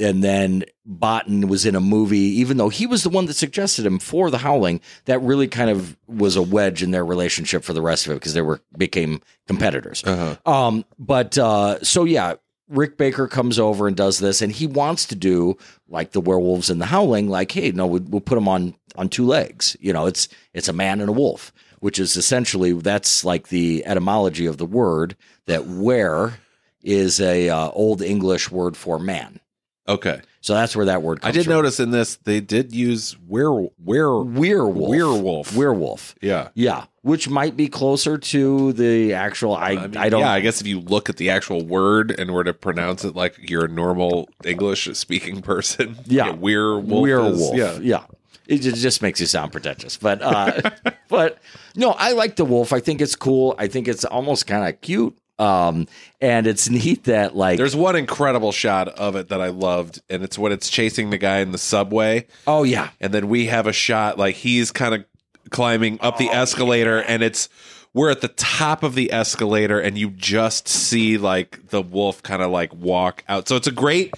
and then Bottin was in a movie, even though he was the one that suggested him for The Howling. That really kind of was a wedge in their relationship for the rest of it because they were became competitors. uh-huh. Um, but uh, so yeah, Rick Baker comes over and does this, and he wants to do like the werewolves and the howling. Like, hey, no, we'll, we'll put them on on two legs. You know, it's it's a man and a wolf, which is essentially that's like the etymology of the word that were is a uh, old English word for man. Okay. So that's where that word I did from. notice in this they did use were were werewolf. Werewolf. Werewolf. yeah. Yeah, which might be closer to the actual. I I, I, mean, don't. Yeah, I guess if you look at the actual word and were to pronounce it like you're a normal English speaking person, Yeah. werewolf. werewolf. Is, yeah, yeah. It just makes you sound pretentious, but uh, but no, I like the wolf. I think it's cool. I think it's almost kind of cute. Um, and it's neat that like There's one incredible shot of it that I loved, and it's when it's chasing the guy in the subway, oh yeah, and then we have a shot like he's kind of climbing up the escalator, and it's we're at the top of the escalator, and you just see like the wolf kind of like walk out. So it's a great,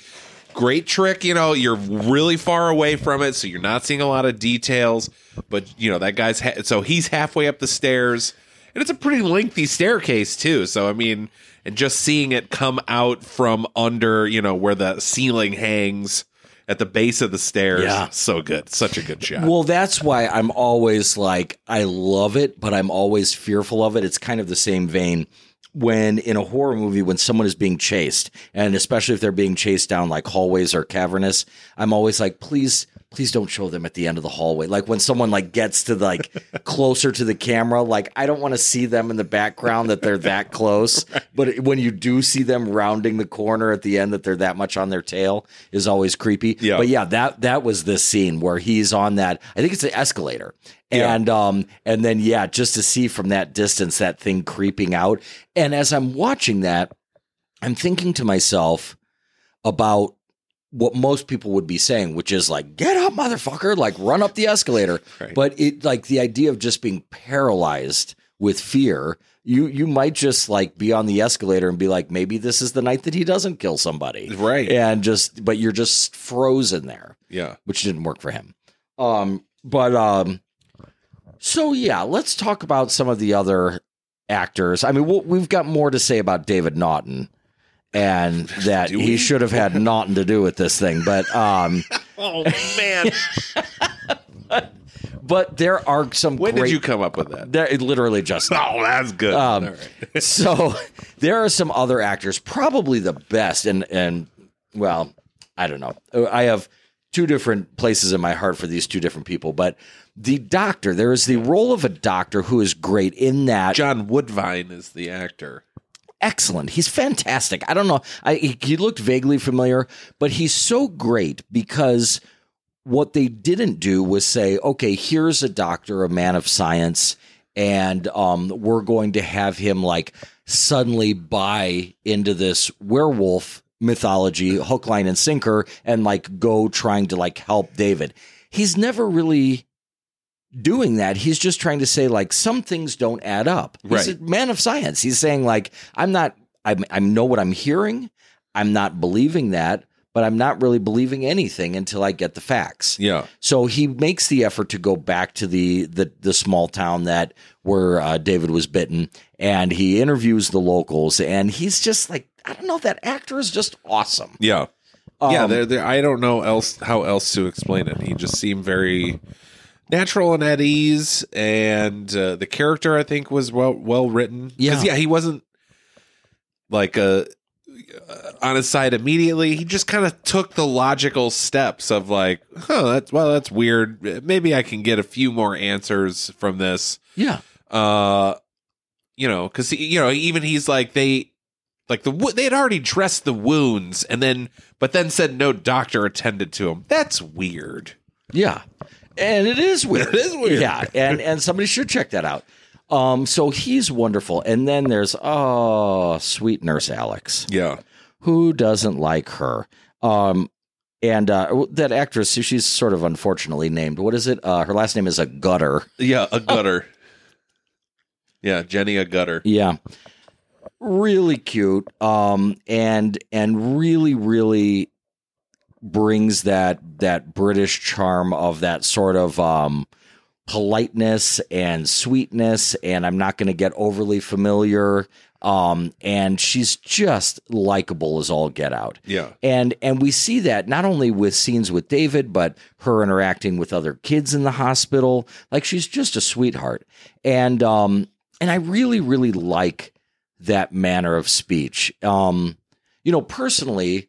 great trick. You know, you're really far away from it, so you're not seeing a lot of details. But you know that guy's ha- so he's halfway up the stairs, and it's a pretty lengthy staircase too. So I mean, and just seeing it come out from under, you know, where the ceiling hangs at the base of the stairs, Yeah. so good, such a good shot. Well, that's why I'm always like, I love it, but I'm always fearful of it. It's kind of the same vein when in a horror movie when someone is being chased and especially if they're being chased down like hallways or cavernous i'm always like please please don't show them at the end of the hallway. Like when someone like gets to like closer to the camera like i don't want to see them in the background that they're that close but when you do see them rounding the corner at the end that they're that much on their tail is always creepy. Yeah. but yeah that that was this scene where he's on that i think it's an escalator. Yeah. and um and then yeah just to see from that distance that thing creeping out. And as i'm watching that i'm thinking to myself about what most people would be saying which is like get up motherfucker like run up the escalator Right. but it like the idea of just being paralyzed with fear you you might just like be on the escalator and be like maybe this is the night that he doesn't kill somebody Right. and just but you're just frozen there Yeah. which didn't work for him. Um, but um, so yeah, let's talk about some of the other actors. I mean, we'll, we've got more to say about David Naughton, and that Do he we? should have had nothing to do with this thing. But um, Oh man. but there are some. when great, did you come up with that? There, literally just now. Oh, that's good. Um, All right. so there are some other actors, probably the best, and and well, I don't know. I have two different places in my heart for these two different people, but the doctor, there is the role of a doctor who is great in that John Woodvine is the actor. Excellent. He's fantastic. I don't know. I he, looked vaguely familiar, but he's so great because what they didn't do was say, okay, here's a doctor, a man of science, and um, we're going to have him like suddenly buy into this werewolf mythology, hook, line, and sinker, and like go trying to like help David. He's never really doing that. He's just trying to say like some things don't add up. He's Right. a man of science. He's saying like I'm not. I I know what I'm hearing. I'm not believing that, but I'm not really believing anything until I get the facts. Yeah. So he makes the effort to go back to the the, the small town that where uh, David was bitten, and he interviews the locals, and he's just like I don't know. That actor is just awesome. Yeah. yeah, Um, there, there. I don't know else how else to explain it. He just seemed very natural and at ease, and uh, the character I think was well well written. Yeah. yeah, he wasn't like uh on his side immediately. He just kind of took the logical steps of like, huh, that's well, that's weird. Maybe I can get a few more answers from this. Yeah, uh you know because you know even he's like they like the they had already dressed the wounds and then but then said no doctor attended to him that's weird yeah, and it is weird. It is weird. Yeah, and and somebody should check that out. Um, so he's wonderful, and then there's oh, sweet nurse Alex. yeah who doesn't like her? Um, and uh, that actress, she's sort of unfortunately named. What is it? Uh, her last name is a gutter. yeah a gutter yeah jenny Agutter Yeah, really cute. Um, and and really, really brings that that British charm of that sort of um politeness and sweetness. And I'm not going to get overly familiar. Um, and she's just likable as all get out. yeah and and we see that not only with scenes with David, but her interacting with other kids in the hospital. Like she's just a sweetheart, and um, and I really really like that manner of speech. Um, you know, personally,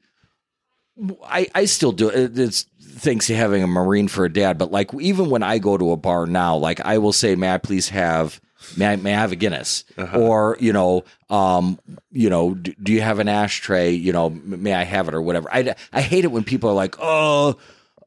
I I still do it. It's thanks to having a Marine for a dad, but like even when I go to a bar now, like I will say, "May I please have." May I, may I have a Guinness? Or you know, um, you know, do, do you have an ashtray? You know, may I have it or whatever? I, I hate it when people are like, oh,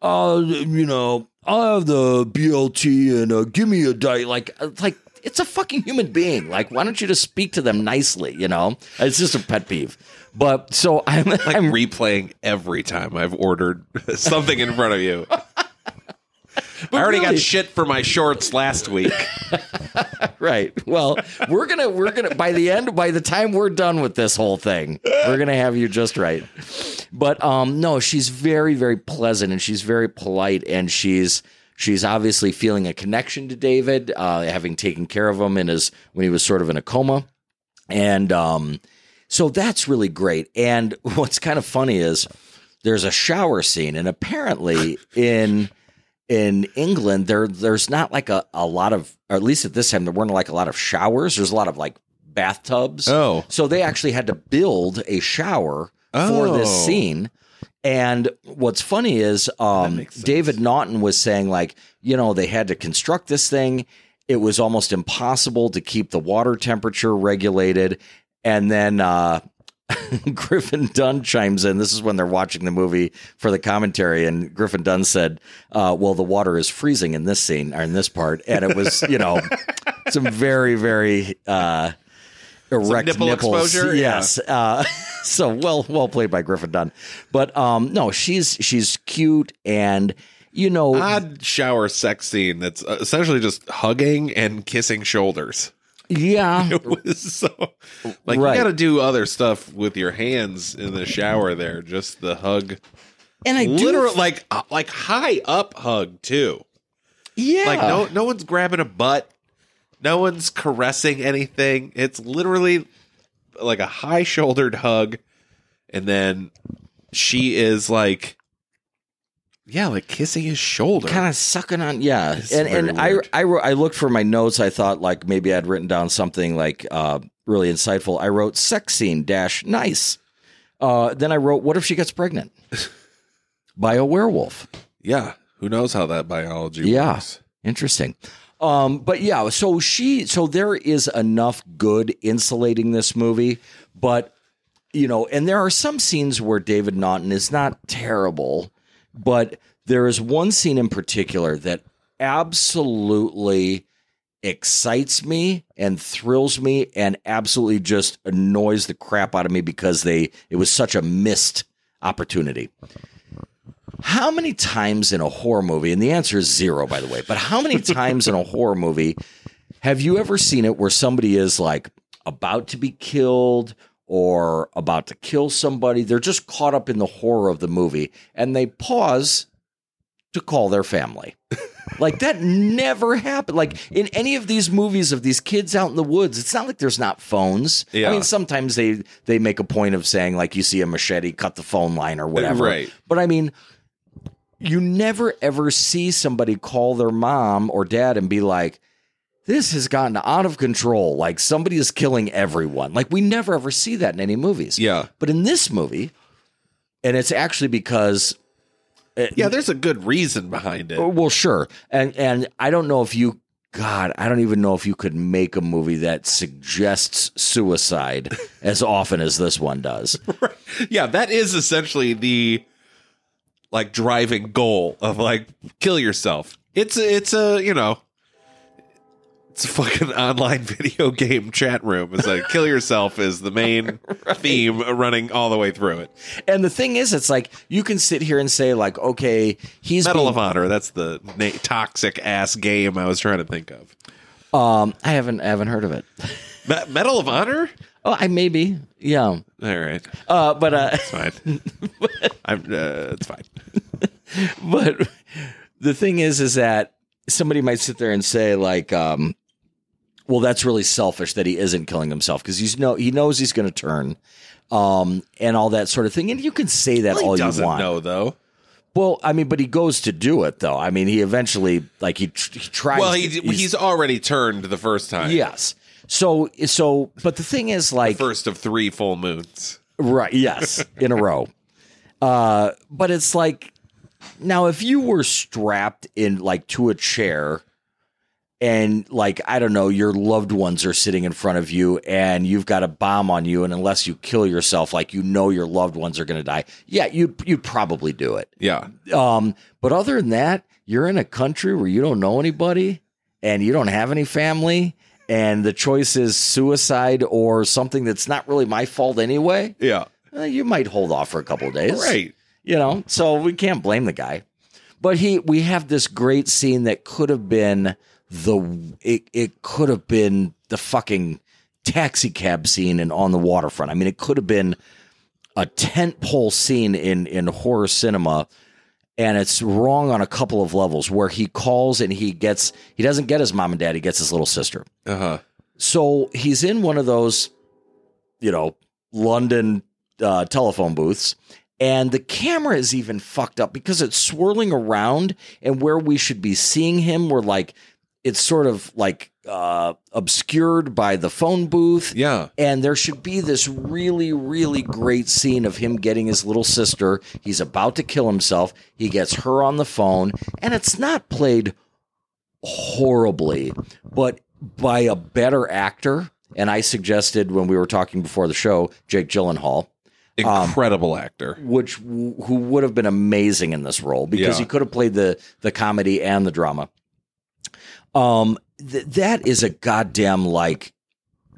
uh, you know, I'll have the BLT and uh, give me a diet. Like, like it's a fucking human being. Like, why don't you just speak to them nicely? You know, it's just a pet peeve. But so I'm, like I'm replaying every time i've ordered something in front of you I already really- got shit for my shorts last week. right. Well, we're gonna we're gonna by the end by the time we're done with this whole thing, we're gonna have you just right. But um, no, she's very very pleasant and she's very polite and she's she's obviously feeling a connection to David, uh, having taken care of him in his when he was sort of in a coma, and um, so that's really great. And what's kind of funny is there's a shower scene, and apparently in in England, there there's not like a, a lot of, or at least at this time, there weren't like a lot of showers. There's a lot of like bathtubs. Oh. So they actually had to build a shower for this Oh. scene. And what's funny is um. David Naughton was saying, like, you know, they had to construct this thing. It was almost impossible to keep the water temperature regulated. And then uh, Griffin Dunne chimes in. This is when they're watching the movie for the commentary, and Griffin Dunne said, uh, "Well, the water is freezing in this scene or in this part," and it was, you know, some very, very uh, erect nipple nipples. exposure? Yeah. Yes. Uh, so well, well played by Griffin Dunne. But um, no, she's she's cute, and you know, Odd shower sex scene that's uh, essentially just hugging and kissing shoulders. yeah, It was so like Right. you got to do other stuff with your hands in the shower. There, just the hug, and I do, like uh, like high up hug too. yeah, Like no no one's grabbing a butt, no one's caressing anything. It's literally like a high shouldered hug, and then she is like, yeah, like kissing his shoulder. kind of sucking on yeah It's and and I, weird. I wrote- I looked for my notes i thought like maybe i'd written down something like uh really insightful i wrote sex scene dash nice uh then i wrote what if she gets pregnant by a werewolf yeah, who knows how that biology Yeah. works? interesting um but yeah so she so there is enough good insulating this movie but you know and there are some scenes where david naughton is not terrible but there is one scene in particular that absolutely excites me and thrills me and absolutely just annoys the crap out of me because they it was such a missed opportunity. How many times in a horror movie, and the answer is zero, by the way, but how many times in a horror movie have you ever seen it where somebody is like about to be killed or about to kill somebody? They're just caught up in the horror of the movie and they pause to call their family. like that never happened. Like in any of these movies of these kids out in the woods, it's not like there's not phones. Yeah. I mean, sometimes they they make a point of saying like you see a machete, cut the phone line or whatever. Right. But I mean, you never ever see somebody call their mom or dad and be like, this has gotten out of control. Like somebody is killing everyone. Like we never ever see that in any movies. Yeah, But in this movie, and it's actually because uh, yeah. There's a good reason behind it. Oh, well, sure. And and I don't know if you God, I don't even know if you could make a movie that suggests suicide as often as this one does. yeah, that is essentially the like driving goal of like kill yourself. It's a, it's a you know it's a fucking online video game chat room. It's like kill yourself is the main theme running all the way through it. And the thing is, it's like you can sit here and say, like, okay, he's Medal being- of Honor. That's the na- toxic ass game I was trying to think of. um I haven't I haven't heard of it. Me- Medal of Honor. Oh, I maybe. Yeah. All right, Uh but uh it's fine. I'm. Uh, it's fine. but the thing is is that somebody might sit there and say like um well that's really selfish that he isn't killing himself because he's no he knows he's going to turn um and all that sort of thing and you can say that Well, all he you doesn't want know though. well i mean but he goes to do it though i mean he eventually like he, tr- he tries Well, to- he, he's already turned the first time. yes so so but the thing is like first of three full moons. Right. Yes, in a row. Uh, but it's like now if you were strapped in like to a chair and like I don't know, your loved ones are sitting in front of you and you've got a bomb on you and unless you kill yourself like you know your loved ones are going to die. Yeah, you you'd probably do it. Yeah. Um, but other than that, you're in a country where you don't know anybody and you don't have any family and the choice is suicide or something that's not really my fault anyway Yeah. uh, you might hold off for a couple of days, Right. You know, so we can't blame the guy. But he, we have this great scene that could have been the, it, it could have been the fucking taxi cab scene and on the waterfront. I mean, it could have been a tent pole scene in in horror cinema. And it's wrong on a couple of levels where he calls and he gets, he doesn't get his mom and dad, he gets his little sister. Uh huh. So he's in one of those, you know, London uh, telephone booths, and the camera is even fucked up because it's swirling around, and where we should be seeing him, we're like, it's sort of like uh, obscured by the phone booth. Yeah. And there should be this really, really great scene of him getting his little sister. He's about to kill himself. He gets her on the phone, and it's not played horribly, but by a better actor. And I suggested when we were talking before the show, Jake Gyllenhaal, Incredible actor. which who would have been amazing in this role because Yeah. he could have played the the comedy and the drama. Um, th- that is a goddamn like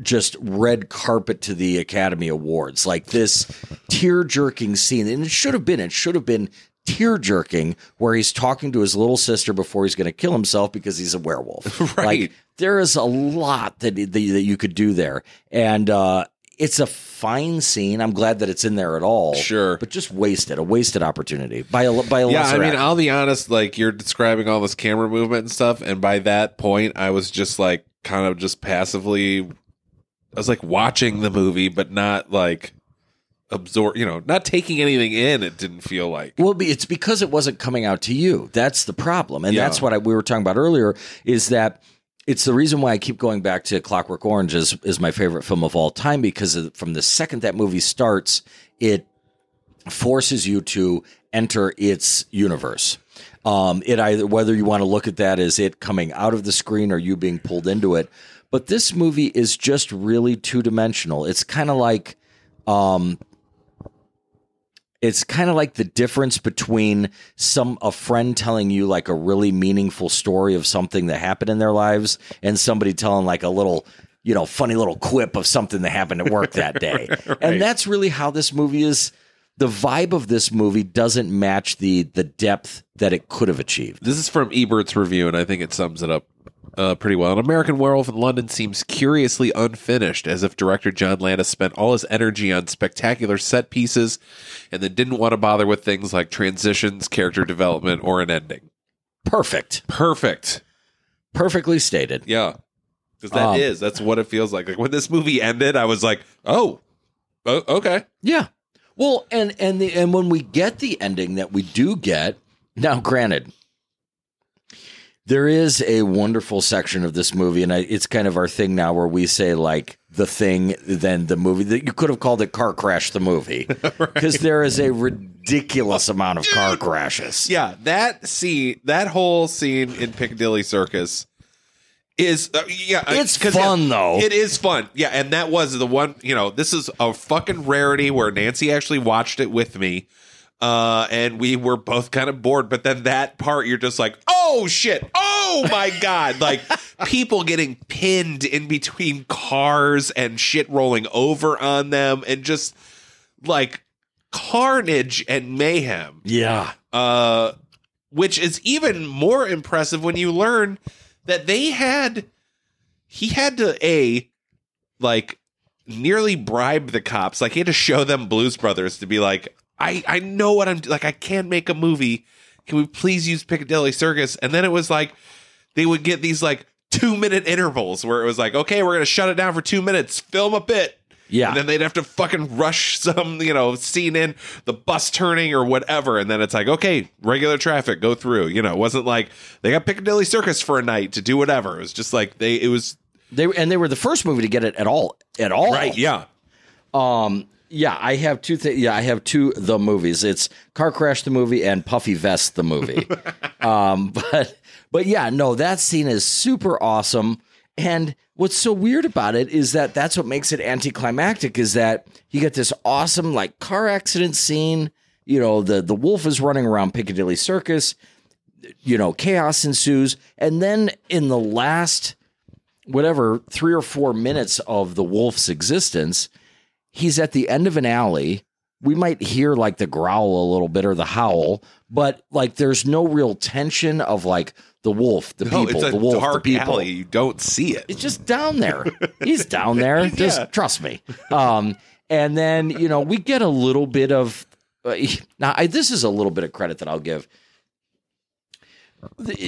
just red carpet to the Academy Awards, like this tear jerking scene, and it should have been. It should have been tear jerking where he's talking to his little sister before he's going to kill himself because he's a werewolf. Right. Like there is a lot that that you could do there, and uh, it's a fine scene. I'm glad that it's in there at all. Sure. but just wasted, a wasted opportunity by a by a Yeah, I mean. I'll be honest. Like you're describing all this camera movement and stuff, and by that point, I was just like kind of just passively. I was like watching the movie, but not like absorb. You know, not taking anything in. It didn't feel like. Well, it's because it wasn't coming out to you. That's the problem, and Yeah. that's what I, we were talking about earlier. Is that it's the reason why I keep going back to Clockwork Orange is, is my favorite film of all time because of, from the second that movie starts, it forces you to enter its universe. Um, it either whether you want to look at that as it coming out of the screen or you being pulled into it. But this movie is just really two dimensional. It's kind of like um, it's kind of like the difference between some a friend telling you like a really meaningful story of something that happened in their lives and somebody telling like a little you know funny little quip of something that happened at work that day. And that's really how this movie is the vibe of this movie doesn't match the the depth that it could have achieved. This is from Ebert's review, and I think it sums it up uh, pretty well. An American Werewolf in London seems curiously unfinished, as if director John Landis spent all his energy on spectacular set pieces and then didn't want to bother with things like transitions, character development, or an ending. perfect Perfect. perfectly stated Yeah. Because that Um, is that's what it feels like. Like when this movie ended, I was like, oh, oh okay. Yeah. Well, and and the and when we get the ending that we do get, now granted, there is a wonderful section of this movie, and I, it's kind of our thing now where we say like the thing, then the movie. That you could have called it car crash the movie because there is a ridiculous amount of car crashes. Yeah, that scene, that whole scene in Piccadilly Circus is uh, yeah, it's fun, yeah, though. It is fun. Yeah, and that was the one, you know, this is a fucking rarity where Nancy actually watched it with me. Uh, and we were both kind of bored, but then that part you're just like, oh shit, oh my god, like people getting pinned in between cars and shit rolling over on them, and just like carnage and mayhem. Yeah. uh, which is even more impressive when you learn that they had he had to a like nearly bribe the cops. Like he had to show them blues brothers to be like i i know what i'm like i can't make a movie can we please use piccadilly circus and then it was like they would get these like two minute intervals where it was like okay we're gonna shut it down for two minutes film a bit Yeah. and then they'd have to fucking rush some, you know, scene in the bus turning or whatever. And then it's like, okay, regular traffic, go through. You know, it wasn't like they got Piccadilly Circus for a night to do whatever. It was just like they, it was They and they were the first movie to get it at all. At all. Right, Yeah. Um, yeah, I have two. Th- yeah, I have two the movies. It's Car Crash the movie and Puffy Vest the movie. um, but but yeah, no, that scene is super awesome. And what's so weird about it is that that's what makes it anticlimactic. Is that you get this awesome like car accident scene. You know, the the wolf is running around Piccadilly Circus. You know, chaos ensues, and then in the last whatever three or four minutes of the wolf's existence, he's at the end of an alley. We might hear like the growl a little bit or the howl, but like there's no real tension of like the wolf, the No, people, the wolf, the people. alley. You don't see it. It's just down there. He's down there. Just trust me. Um, and then you know we get a little bit of uh, now. I, this is a little bit of credit that I'll give.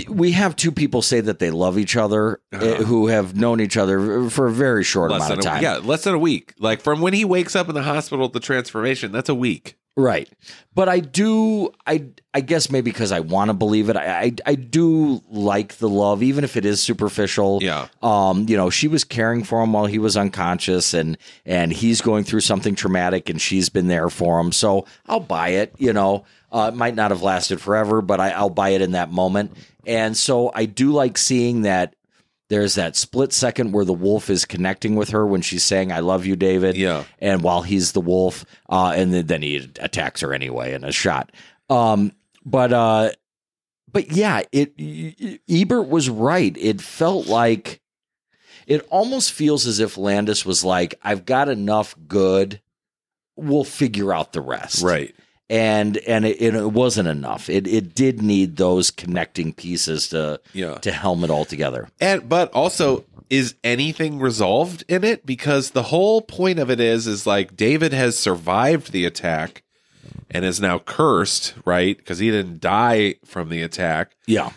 We have two people say that they love each other uh, who have known each other for a very short Less amount of a, time. yeah, less than a week. Like from when he wakes up in the hospital, the transformation, that's a week. Right. But I do I I guess maybe because I want to believe it. I, I I do like the love even if it is superficial. Yeah. Um, you know, she was caring for him while he was unconscious and and he's going through something traumatic and she's been there for him. So I'll buy it, you know. Uh, it might not have lasted forever, but I, I'll buy it in that moment. And so I do like seeing that there's that split second where the wolf is connecting with her when she's saying "I love you, David." Yeah. and while he's the wolf, uh, and then, then he attacks her anyway in a shot. Um, but uh, but yeah, it Ebert was right. It felt like it almost feels as if Landis was like, "I've got enough good. We'll figure out the rest." Right. And and it, it wasn't enough. It it did need those connecting pieces to Yeah. to helm it all together. And but also is anything resolved in it because the whole point of it is is like David has survived the attack and is now cursed, right? Because he didn't die from the attack. Yeah,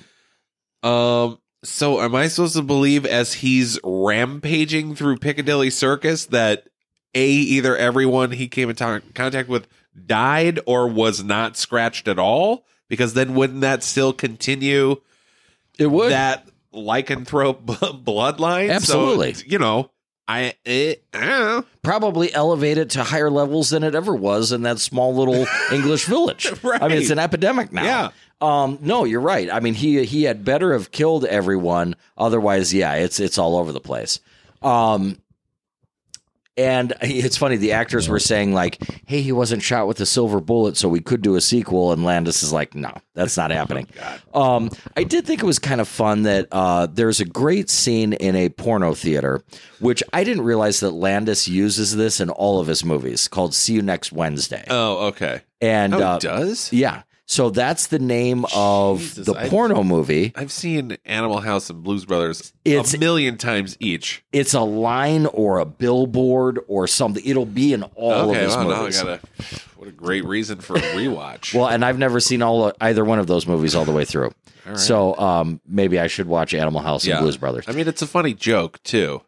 Um so am I supposed to believe as he's rampaging through Piccadilly Circus that a either everyone he came in to- contact with died or was not scratched at all? Because then wouldn't that still continue it would. that lycanthrope b- bloodline. Absolutely. So, you know, I, it, I don't know. probably elevate it to higher levels than it ever was in that small little English village. I mean, it's an epidemic now. Yeah. Um, no, you're right. I mean, he he had better have killed everyone. Otherwise, yeah, it's it's all over the place. Um, and it's funny. The actors were saying like, "Hey, he wasn't shot with a silver bullet, so we could do a sequel." And Landis is like, "No, that's not happening." Um, I did think it was kind of fun that uh, there's a great scene in a porno theater, which I didn't realize that Landis uses this in all of his movies, called "See You Next Wednesday." Oh, okay. and Oh, uh, does? yeah, so that's the name of Jesus, the I- porno movie. I've seen Animal House and Blues Brothers It's- a million times each. It's a line or a billboard or something. It'll be in all okay, of his well, movies. gotta. What a great reason for a rewatch. Well, and I've never seen all either one of those movies all the way through. So um, maybe I should watch Animal House and Blues Brothers. I mean, it's a funny joke too.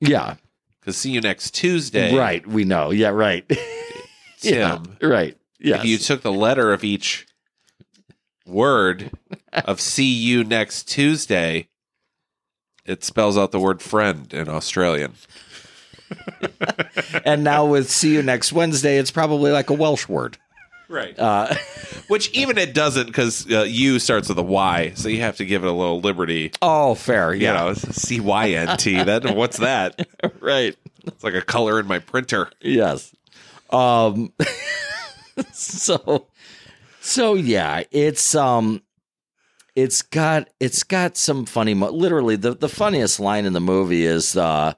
Yeah, Because see you next Tuesday, right. We know. Yeah, right. yeah, Tim. right. Yeah. If you took the letter of each word of see you next Tuesday, it spells out the word friend in Australian. and now with "See you next Wednesday," it's probably like a Welsh word. Right. Uh, Which even it doesn't because uh, U starts with a Y, so you have to give it a little liberty. oh, fair. You Yeah. know, C Y N T. That what's that? right. It's like a color in my printer. Yes. Um so so yeah, it's um it's got it's got some funny mo- literally the the funniest line in the movie is uh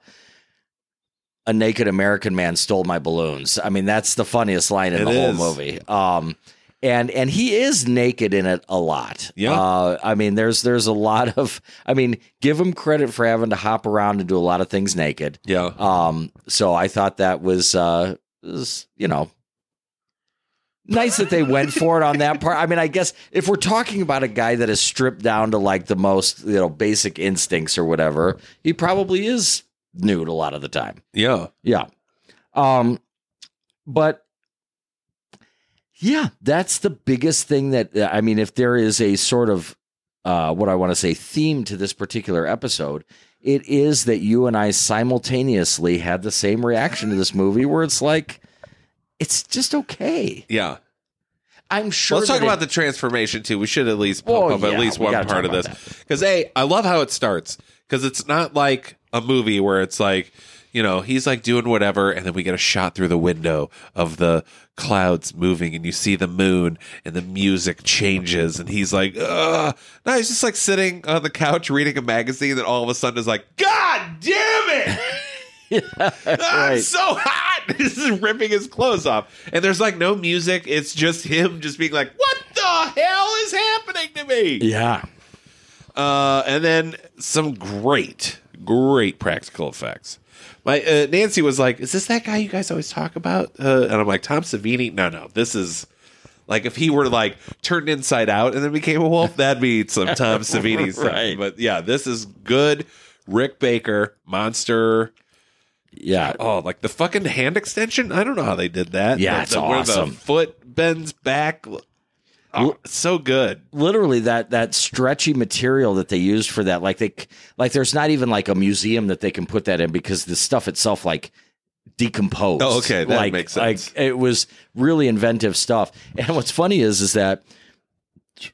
a naked American man stole my balloons. I mean, that's the funniest line in It the whole movie. Um and and he is naked in it a lot. Yeah. Uh, I mean, there's there's a lot of. I mean, give him credit for having to hop around and do a lot of things naked. Yeah. Um, so I thought that was, uh, was, you know, nice that they went for it on that part. I mean, I guess if we're talking about a guy that is stripped down to like the most, you know, basic instincts or whatever, he probably is nude a lot of the time. Yeah. Yeah. Um, but yeah, that's the biggest thing that I mean, if there is a sort of uh, what I want to say theme to this particular episode, it is that you and I simultaneously had the same reaction to this movie, where it's like, it's just okay. Yeah. I'm sure. Let's talk about the transformation too. We should at least Oh, pump up yeah, at least we one gotta part talk of about this because a I love how it starts because it's not like a movie where it's like you know he's like doing whatever and then we get a shot through the window of the clouds moving and you see the moon and the music changes and he's like Ugh. no he's just like sitting on the couch reading a magazine and all of a sudden is like God damn it. Right. It's so hot. This is ripping his clothes off. And there's like no music. It's just him just being like, what the hell is happening to me? yeah, Uh, and then some great, great practical effects. My uh, Nancy was like, "Is this that guy you guys always talk about?" Uh, and I'm like, "Tom Savini." No, no, this is like if he were like turned inside out and then became a wolf, that'd be some Tom Savini stuff. But yeah, this is good. Rick Baker, monster. Yeah. Oh, like the fucking hand extension. I don't know how they did that. Yeah, The- it's the- where awesome. the foot bends back. Oh, so good. literally that that stretchy material that they used for that like they like there's not even like a museum that they can put that in because the stuff itself like decomposed Oh, okay, that like, makes sense. like it was really inventive stuff and what's funny is is that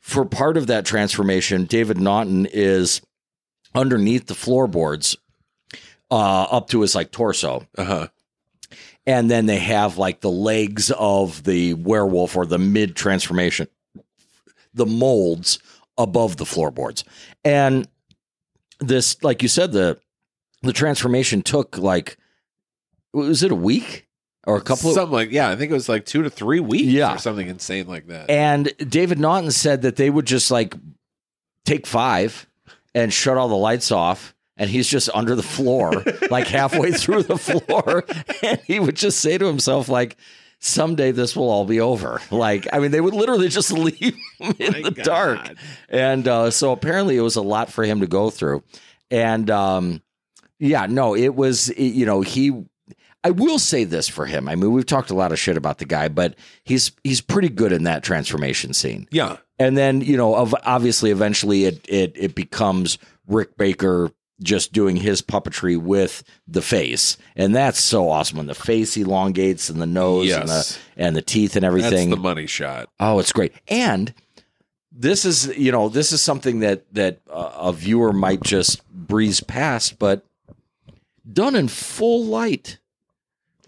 for part of that transformation david naughton is underneath the floorboards uh up to his like torso Uh huh. and then they have like the legs of the werewolf or the mid transformation, the molds above the floorboards. And this, like you said, the the transformation took like was it a week or a couple of Something like yeah, I think it was like two to three weeks Yeah. or something insane like that. and David Naughton said that they would just like take five and shut all the lights off. And he's just under the floor, like halfway through the floor. And he would just say to himself, like, someday this will all be over. Like, I mean, they would literally just leave him in My the God. dark. And uh, so apparently it was a lot for him to go through. And um, yeah, no, it was, you know, he, I will say this for him. I mean, we've talked a lot of shit about the guy, but he's he's pretty good in that transformation scene. yeah. And then you know, of obviously, eventually, it it it becomes Rick Baker just doing his puppetry with the face, and that's so awesome when the face elongates and the nose and the and the teeth and That's everything. the money shot. Oh, it's great. And this is, you know, this is something that that uh, a viewer might just breeze past, but done in full light.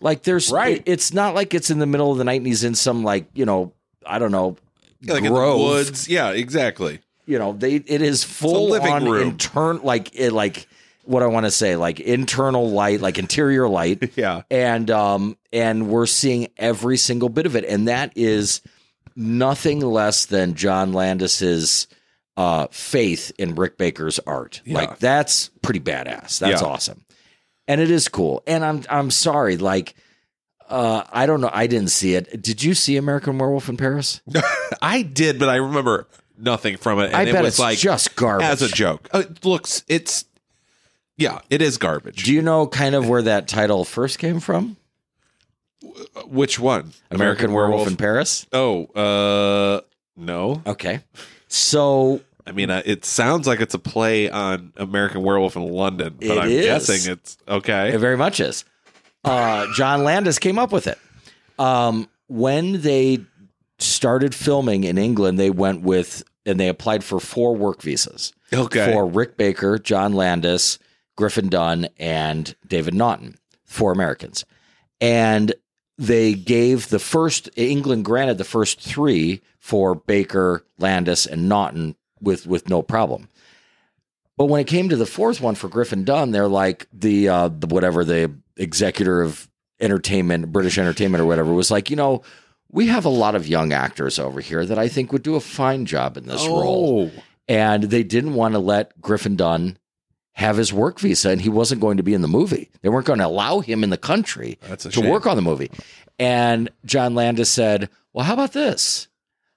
Like there's Right. it- it's not like it's in the middle of the night and he's in some like, you know, I don't know, Yeah, like in grove. the woods. Yeah, exactly. You know, they it is full living on room. intern like it like what I want to say, like internal light, like interior light Yeah. and um and we're seeing every single bit of it and that is nothing less than John Landis's uh faith in Rick Baker's art. Yeah. Like that's pretty badass. That's Yeah. awesome. And it is cool. And I'm I'm sorry like uh I don't know I didn't see it. Did you see American Werewolf in Paris? I did, but I remember nothing from it. And I it bet was it's like just garbage. as a joke. Uh, It looks it's yeah, it is garbage. Do you know kind of where that title first came from? Which one? American, Werewolf in Paris? Oh, uh no. Okay. So I mean, uh, it sounds like it's a play on American Werewolf in London, but I'm is. guessing it's okay. It very much is. Uh, John Landis came up with it. Um, when they started filming in England, they went with and they applied for four work visas Okay. for Rick Baker, John Landis, Griffin Dunne, and David Naughton, four Americans. And they gave the first, England granted the first three for Baker, Landis, and Naughton with, with no problem. But when it came to the fourth one for Griffin Dunne, they're like the, uh, the whatever the executor of entertainment, British entertainment or whatever, was like, you know, we have a lot of young actors over here that I think would do a fine job in this role oh, and they didn't want to let Griffin Dunne have his work visa, and he wasn't going to be in the movie. They weren't going to allow him in the country to shame. work on the movie. And John Landis said, "Well, how about this?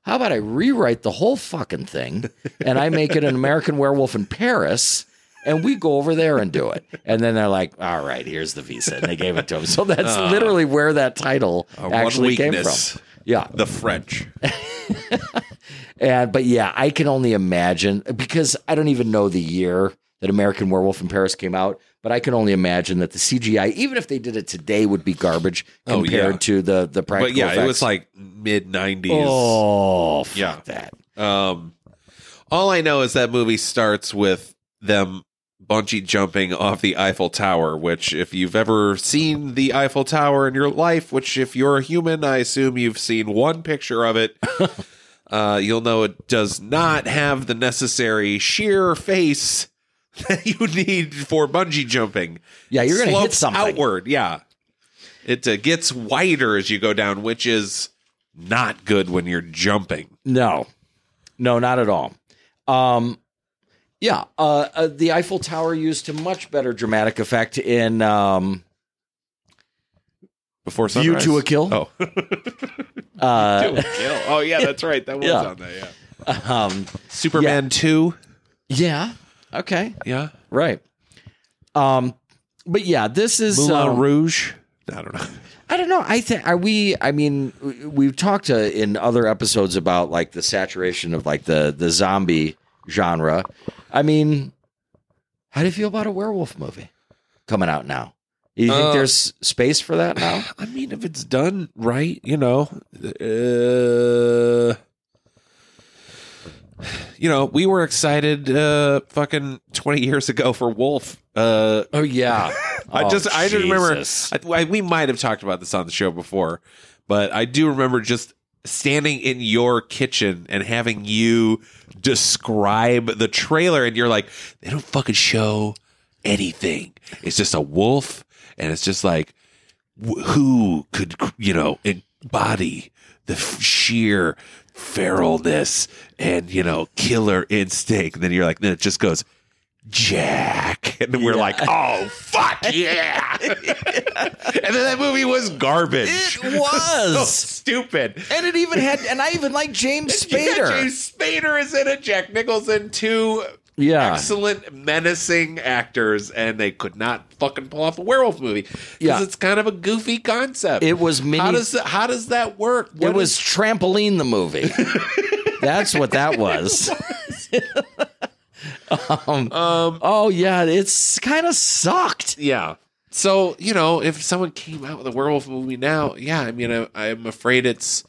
How about I rewrite the whole fucking thing, and I make it an American Werewolf in Paris." And we go over there and do it. And then they're like, all right, here's the visa. And they gave it to him. So that's literally where that title Our actually came from. Yeah. the French. And but yeah, I can only imagine because I don't even know the year that American Werewolf in Paris came out, but I can only imagine that the CGI, even if they did it today, would be garbage Oh, compared yeah. to the the practical But yeah, effects. it was like mid '90s. oh fuck Yeah. that. Um, all I know is that movie starts with them bungee jumping off the Eiffel Tower. Which, if you've ever seen the Eiffel Tower in your life, which if you're a human, I assume you've seen one picture of it. Uh, you'll know it does not have the necessary sheer face that you need for bungee jumping. Yeah, you're gonna hit Slopes something. outward. Yeah, it uh, gets wider as you go down, which is not good when you're jumping. No, no, not at all. Um, yeah, uh, uh, the Eiffel Tower used to much better dramatic effect in um, Before View to a Kill. Oh, uh, to a kill. Oh yeah, that's right. That was Yeah. on there. Yeah. um, Superman two. yeah, okay, Yeah. right. Um, but yeah, this is Moulin um, Rouge. I don't know. I don't know. I think are we? I mean, we- we've talked uh, in other episodes about like the saturation of like the the zombie genre. I mean, how do you feel about a werewolf movie coming out now? You think Uh, there's space for that now? I mean, if it's done right, you know, uh, you know, we were excited, uh, fucking twenty years ago for Wolf. Uh, Oh yeah. I Oh, just, I just remember, I, I- we might have talked about this on the show before, but I do remember just standing in your kitchen and having you describe the trailer, and you're like, they don't fucking show anything. It's just a wolf, and it's just like, wh- who could, you know, embody the f- sheer feralness and, you know, killer instinct. And then you're like, then it just goes, Jack. And then we're Yeah. like, oh, fuck yeah. and then that movie was garbage. It was. so stupid. and it even had, and I even like James Yeah, Spader. James Spader is in it. Jack Nicholson, two Yeah. excellent, menacing actors, and they could not fucking pull off a werewolf movie because Yeah. it's kind of a goofy concept. It was mini. how does that, how does that work? it was is- trampoline the movie. That's what that was. Um, oh yeah, it's kind of sucked. yeah. So you know, if someone came out with a werewolf movie now, yeah, I mean, I, I'm afraid it's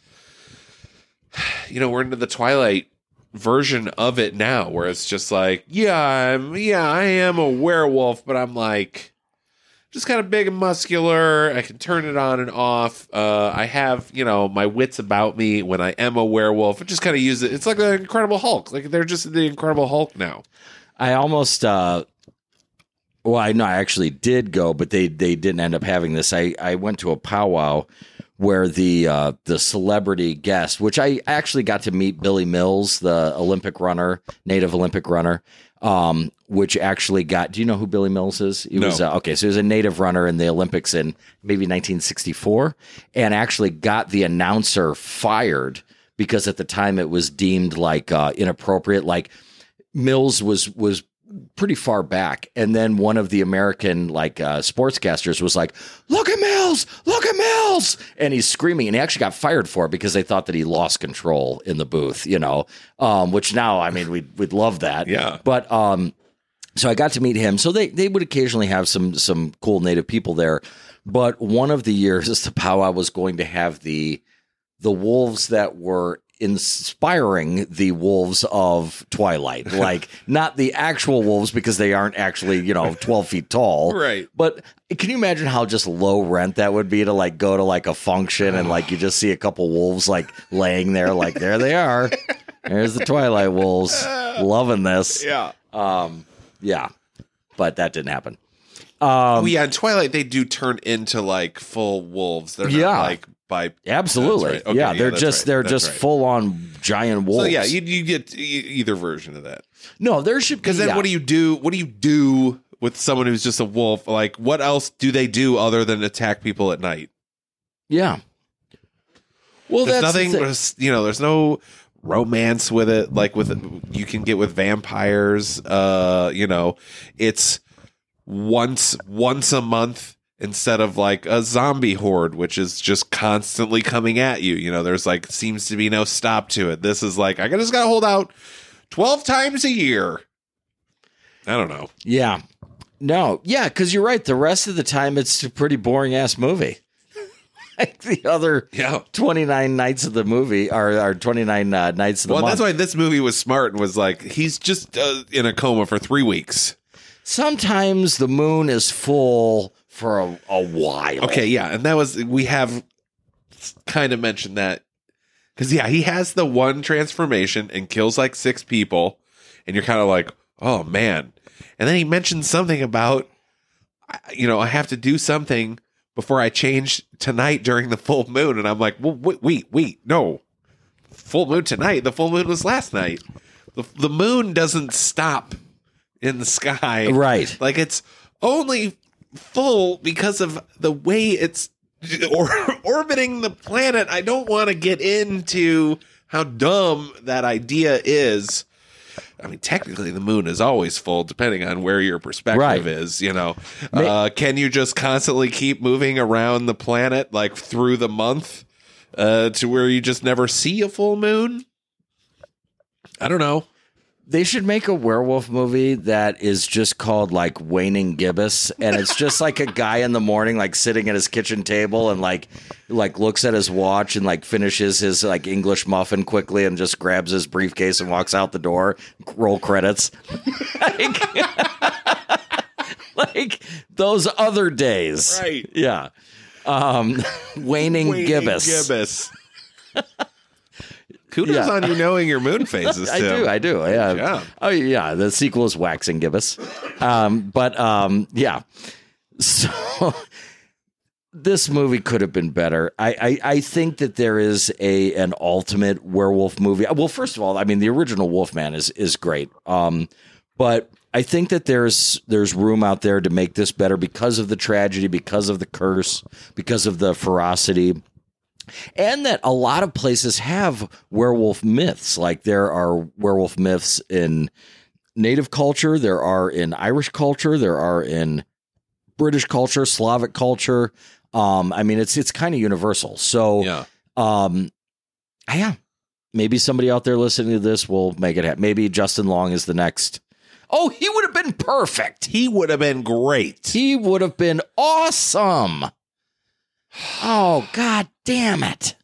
you know we're into the Twilight version of it now, where it's just like, yeah, I'm, yeah, I am a werewolf, but I'm like just kind of big and muscular. I can turn it on and off. Uh, I have, you know, my wits about me when I am a werewolf. I just kind of use it. It's like the Incredible Hulk. Like they're just the Incredible Hulk now. I almost uh well, I know I actually did go, but they they didn't end up having this. I I went to a powwow where the uh the celebrity guest, which I actually got to meet Billy Mills, the Olympic runner, native Olympic runner. Um, which actually got. Do you know who Billy Mills is? He No. was uh, okay. So he was a native runner in the Olympics in maybe 1964, and actually got the announcer fired because at the time it was deemed like uh, inappropriate. Like Mills was was pretty far back, and then one of the American like uh, sportscasters was like, "Look at Mills! Look at Mills!" and he's screaming, and he actually got fired for it because they thought that he lost control in the booth. You know, um, which now I mean we'd we'd love that. Yeah. but um, so I got to meet him. So they they would occasionally have some some cool native people there, but one of the years the powwow was going to have the the wolves that were inspiring the wolves of Twilight, like not the actual wolves because they aren't actually you know twelve feet tall, Right. But can you imagine how just low rent that would be to like go to like a function and like you just see a couple wolves like laying there, like there they are. There's the Twilight wolves, loving this. Yeah. Um, yeah, but that didn't happen. oh yeah, in Twilight they do turn into like full wolves. They're Yeah. not like by Absolutely, right. Okay, yeah. yeah, They're that's just right. they're That's just right. full on giant wolves. So yeah, you, you get either version of that. no, there should Because then yeah. what do you do? What do you do with someone who's just a wolf? Like what else do they do other than attack people at night? Yeah. Well, There's that's the nothing. thing. there's- you know, there's no romance with it like with you can get with vampires. Uh, you know, it's once once a month instead of like a zombie horde which is just constantly coming at you you know there's like seems to be no stop to it this is like i just gotta hold out 12 times a year i don't know Yeah. No, yeah, because you're right. The rest of the time, it's a pretty boring ass movie. Like the other yeah 29 nights of the movie are, are 29 uh, nights of the well month. that's why this movie was smart and was like he's just uh, in a coma for three weeks Sometimes the moon is full for a, a while. Okay, yeah, and that was we have kind of mentioned that because yeah, he has the one transformation and kills like six people, and you're kind of like, oh man, and then he mentions something about, you know, I have to do something before I change tonight during the full moon, and I'm like, well, wait, wait, wait, no, full moon tonight. The full moon was last night. The, the moon doesn't stop in the sky, Right. like it's only full because of the way it's or, orbiting the planet. I don't want to get into how dumb that idea is. I mean, technically, the moon is always full, depending on where your perspective Right. is. You know, May- uh, can you just constantly keep moving around the planet like through the month uh, to where you just never see a full moon? I don't know. They should make a werewolf movie that is just called like Waning Gibbous, and it's just like a guy in the morning, like sitting at his kitchen table, and like like looks at his watch and like finishes his like English muffin quickly, and just grabs his briefcase and walks out the door. Roll credits, like, like those other days, Right. Yeah, um, Waning, Waning Gibbous. Gibbous. Kudos Yeah. on you knowing your moon phases. I do, I do. Yeah. job. Oh yeah, the sequel is Waxing Gibbous. Um, but um, yeah. So this movie could have been better. I, I I think that there is a an ultimate werewolf movie. Well, first of all, I mean the original Wolfman is is great. Um, but I think that there's there's room out there to make this better because of the tragedy, because of the curse, because of the ferocity and that a lot of places have werewolf myths. Like there are werewolf myths in native culture, there are in Irish culture, there are in British culture, Slavic culture. Um, I mean, it's it's kind of universal. So, Yeah. um, yeah, maybe somebody out there listening to this will make it happen. Maybe Justin Long is the next. Oh, he would have been perfect. He would have been great. He would have been awesome. Oh, god damn it.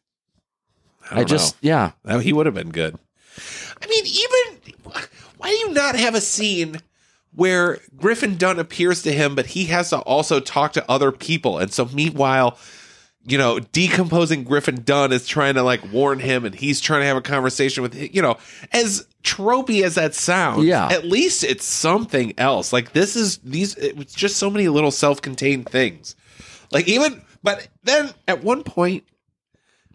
I, I, just yeah. know. he would have been good. I mean, even why do you not have a scene where Griffin Dunne appears to him, but he has to also talk to other people, and so meanwhile. You know, decomposing Griffin Dunne is trying to like warn him, and he's trying to have a conversation with you know, as tropey as that sounds. Yeah. at least it's something else. Like this is these. It's just so many little self-contained things. Like even, but then at one point,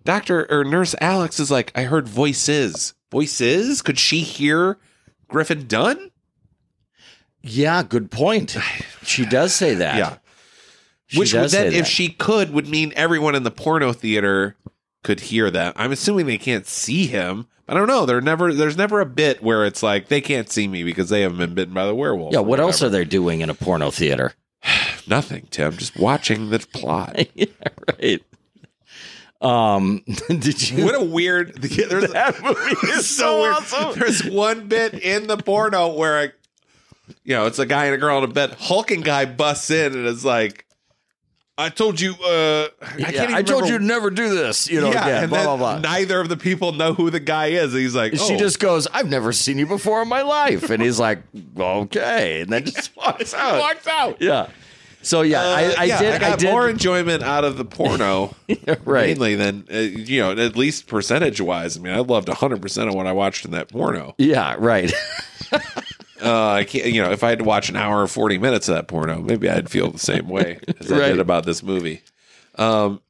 Doctor or Nurse Alex is like, I heard voices. Voices? Could she hear Griffin Dunne? Yeah, good point. She does say that. Yeah. She Which would then, if that. she could, would mean everyone in the porno theater could hear that. I'm assuming they can't see him. I don't know. There never, there's never a bit where it's like they can't see me because they haven't been bitten by the werewolf. Yeah, what else are they doing in a porno theater? Nothing, Tim. Just watching the plot. yeah, right. Um, did you? What a weird. There's, that movie is so weird. There's one bit in the porno where, I, you know, it's a guy and a girl in a bed. Hulking guy busts in and is like, "I told you." Uh, I, can't Yeah, I told you to never do this. You know, yeah, again, and blah blah blah. neither of the people know who the guy is. He's like, she "Oh." just goes, "I've never seen you before in my life," and he's like, "Okay," and then just walks out. walks out. Yeah. So yeah, Uh, I, I yeah, did. I got did. more enjoyment out of the porno, right. mainly than uh, you know, at least percentage wise. I mean, I loved 100 percent of what I watched in that porno. Yeah. Right. Uh, I can't, you know, if I had to watch an hour or 40 minutes of that porno, maybe I'd feel the same way as I did about this movie. Um,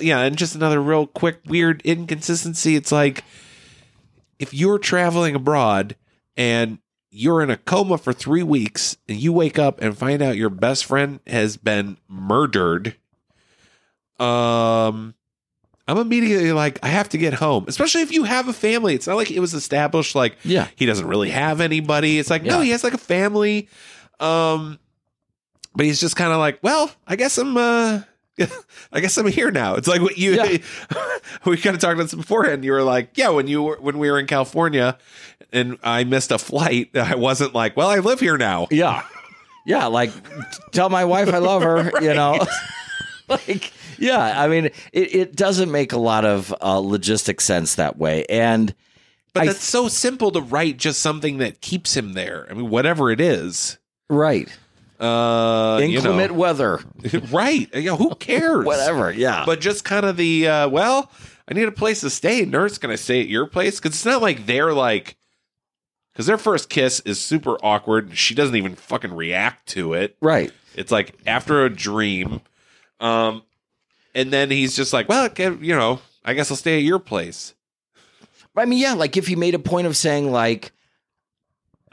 yeah, and just another real quick, weird inconsistency. It's like if you're traveling abroad and you're in a coma for three weeks and you wake up and find out your best friend has been murdered, um, I'm immediately like, I have to get home, especially if you have a family. It's not like it was established like Yeah. he doesn't really have anybody. It's like, no, he has like a family. Um, but he's just kind of like, well, I guess I'm, uh, I guess I'm here now. It's like what you, Yeah. we kind of talked about this beforehand. You were like, yeah, when you were, when we were in California and I missed a flight, I wasn't like, well, I live here now. Yeah. Yeah, like tell my wife I love her, you know. like yeah, I mean it, it doesn't make a lot of uh, logistic sense that way. And But I- that's so simple to write just something that keeps him there. I mean, whatever it is. right. Uh, you know. Inclement weather. right. You know, who cares? Whatever. Yeah. but just kind of the uh, well i need a place to stay nurse can i stay at your place because it's not like they're like because their first kiss is super awkward she doesn't even fucking react to it right. it's like after a dream um and then he's just like well okay, you know i guess i'll stay at your place I mean, yeah, like if he made a point of saying like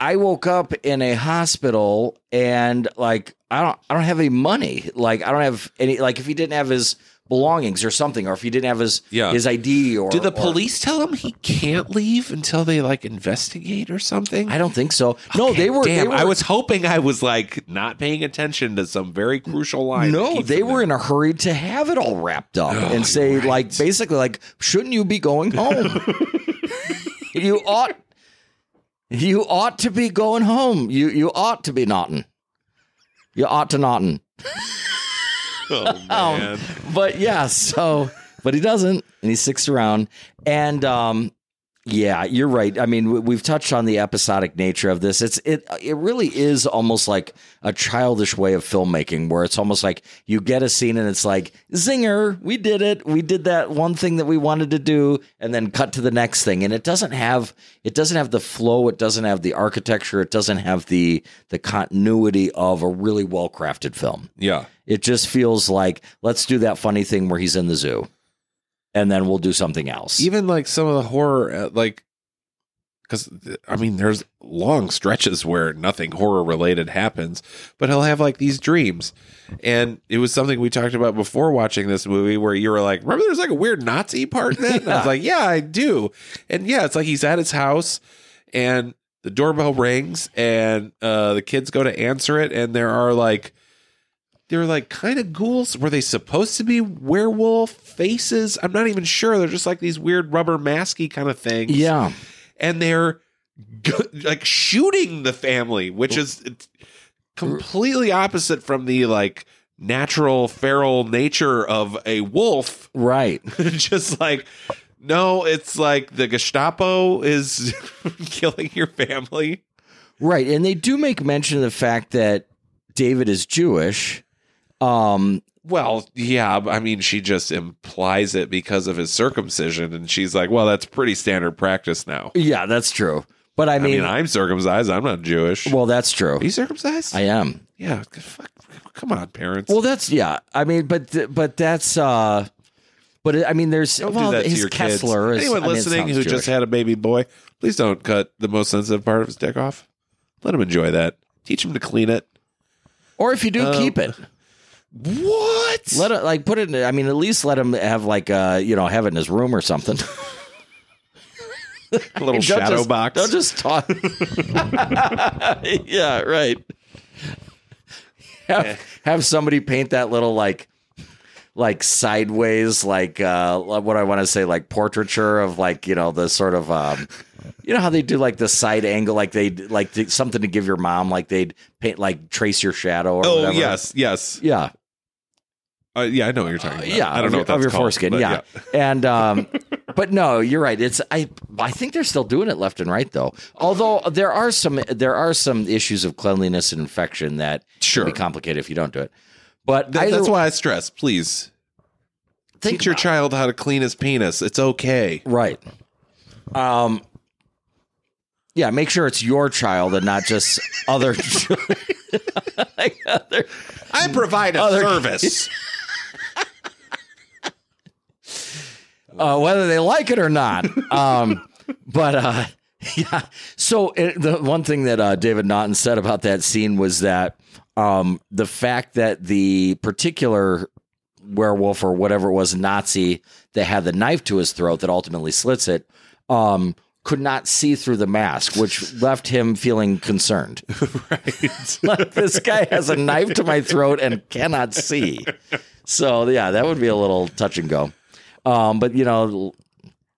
I woke up in a hospital and like I don't I don't have any money. Like I don't have any like if he didn't have his belongings or something, or if he didn't have his Yeah. his ID or Do the or- police tell him he can't leave until they like investigate or something? I don't think so. No, they were. Damn, they were I was hoping I was like not paying attention to some very crucial line. No, they were there. in a hurry to have it all wrapped up Oh, and say, right. like, basically, like, shouldn't you be going home? you ought, you ought to be going home. You you ought to be naughtin. You ought to naughtin. Oh man. But yeah, so but he doesn't, and he sticks around. And um, yeah, you're right. I mean, we- we've touched on the episodic nature of this. It's it it really is almost like a childish way of filmmaking, where it's almost like you get a scene and it's like zinger, we did it, we did that one thing that we wanted to do, and then cut to the next thing. And it doesn't have it doesn't have the flow, it doesn't have the architecture, it doesn't have the the continuity of a really well crafted film. yeah. It just feels like let's do that funny thing where he's in the zoo, and then we'll do something else. Even like some of the horror, uh, like, because I mean, there's long stretches where nothing horror related happens, but he'll have like these dreams. And it was something we talked about before watching this movie where you were like, remember there's like a weird Nazi part in that? And I was like, yeah, I do. And yeah, it's like he's at his house and the doorbell rings and uh, the kids go to answer it. And there are like, they're like kind of ghouls. Were they supposed to be werewolf faces? I'm not even sure. They're just like these weird rubber masky kind of things. yeah, And they're like shooting the family, which is completely opposite from the like natural feral nature of a wolf. right. just like, no, it's like the Gestapo is killing your family. Right. And they do make mention of the fact that David is Jewish. Um, Well, yeah, I mean, she just implies it because of his circumcision, and she's like, "Well, that's pretty standard practice now." yeah, that's true. But I I mean, mean, I'm circumcised. I'm not Jewish. well, that's true. Are you circumcised? I am. yeah. Fuck, come on, parents. Well, that's yeah. I mean, but but that's uh, but I mean, there's don't well, do that to his your Kessler kids. is Anyone I mean, listening who Jewish. just had a baby boy, please don't cut the most sensitive part of his dick off. Let him enjoy that. Teach him to clean it. or if you do, Um, keep it. What? Let it like put it. in I mean, at least let him have like uh, you know, have it in his room or something. a little shadow just- box. Don't just talk. yeah, right. Have, have somebody paint that little like like sideways like uh what I want to say like portraiture of like you know the sort of um you know how they do like the side angle like they like th- something to give your mom like they'd paint like trace your shadow or oh whatever. yes, yes. yeah Uh, yeah, I know what you're talking about. yeah I don't know your, what that's of your called, foreskin but yeah. and um but no you're right it's i i think they're still doing it left and right though although there are some there are some issues of cleanliness and infection that Sure. can be complicated if you don't do it but Th- either- that's why I stress. Please think teach your it. child how to clean his penis. It's okay. right um yeah make sure it's your child and not just other like other I provide a Other- service. Uh, whether they like it or not. Um, but uh, yeah, so it, the one thing that uh, David Naughton said about that scene was that um, the fact that the particular werewolf or whatever it was Nazi that had the knife to his throat that ultimately slits it um, could not see through the mask, which left him feeling concerned. right. like this guy has a knife to my throat and cannot see. So yeah, that would be a little touch and go. Um, but you know,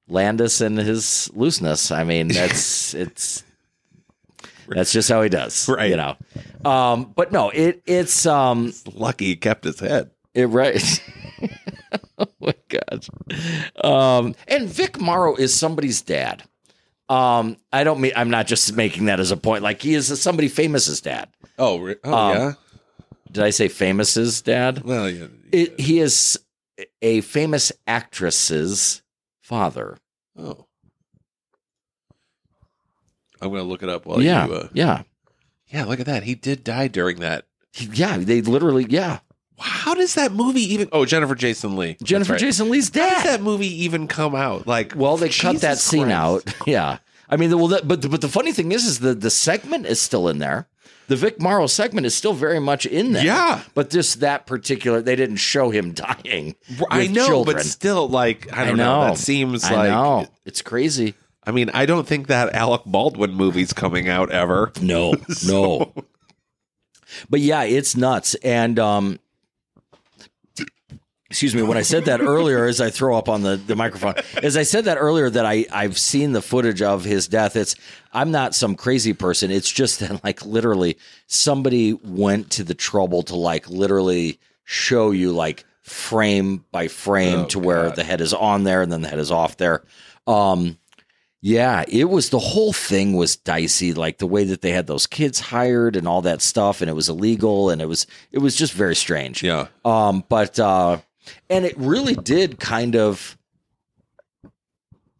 Landis and his looseness. I mean, that's it's that's just how he does, Right. You know. Um, but no, it it's um Lucky he kept his head. it right. oh my god. Um, and Vic Morrow is somebody's dad. Um, I don't mean I'm not just making that as a point. Like he is somebody famous's dad. Oh, oh Um, yeah. Did I say famous's dad? Well, yeah. It, he is a famous actress's father. Oh. I'm gonna look it up while yeah, you. Uh, yeah, yeah, look at that. He did die during that. He- yeah. They literally, yeah. How does that movie even? Oh, Jennifer Jason Lee. Jennifer right. Jason Lee's How does dad. that movie even come out? Like, well, they cut that Jesus scene Christ. out. Yeah, I mean, well, that, but but the funny thing is, is the the segment is still in there. The Vic Morrow segment is still very much in there. Yeah. but just that particular, they didn't show him dying. I know, children. but still, like I I don't know. know. That seems I like know. it's crazy. I mean, I don't think that Alec Baldwin movie's coming out ever. No, no. But yeah, it's nuts. And um excuse me, when I said that earlier as I throw up on the, the microphone, as I said that earlier that I, I've seen the footage of his death, it's I'm not some crazy person. It's just that like literally somebody went to the trouble to like literally show you like frame by frame Oh, to where God. the head is on there and then the head is off there. Um yeah, it was the whole thing was dicey, like the way that they had those kids hired and all that stuff, and it was illegal, and it was it was just very strange. Yeah. Um, but uh, and it really did kind of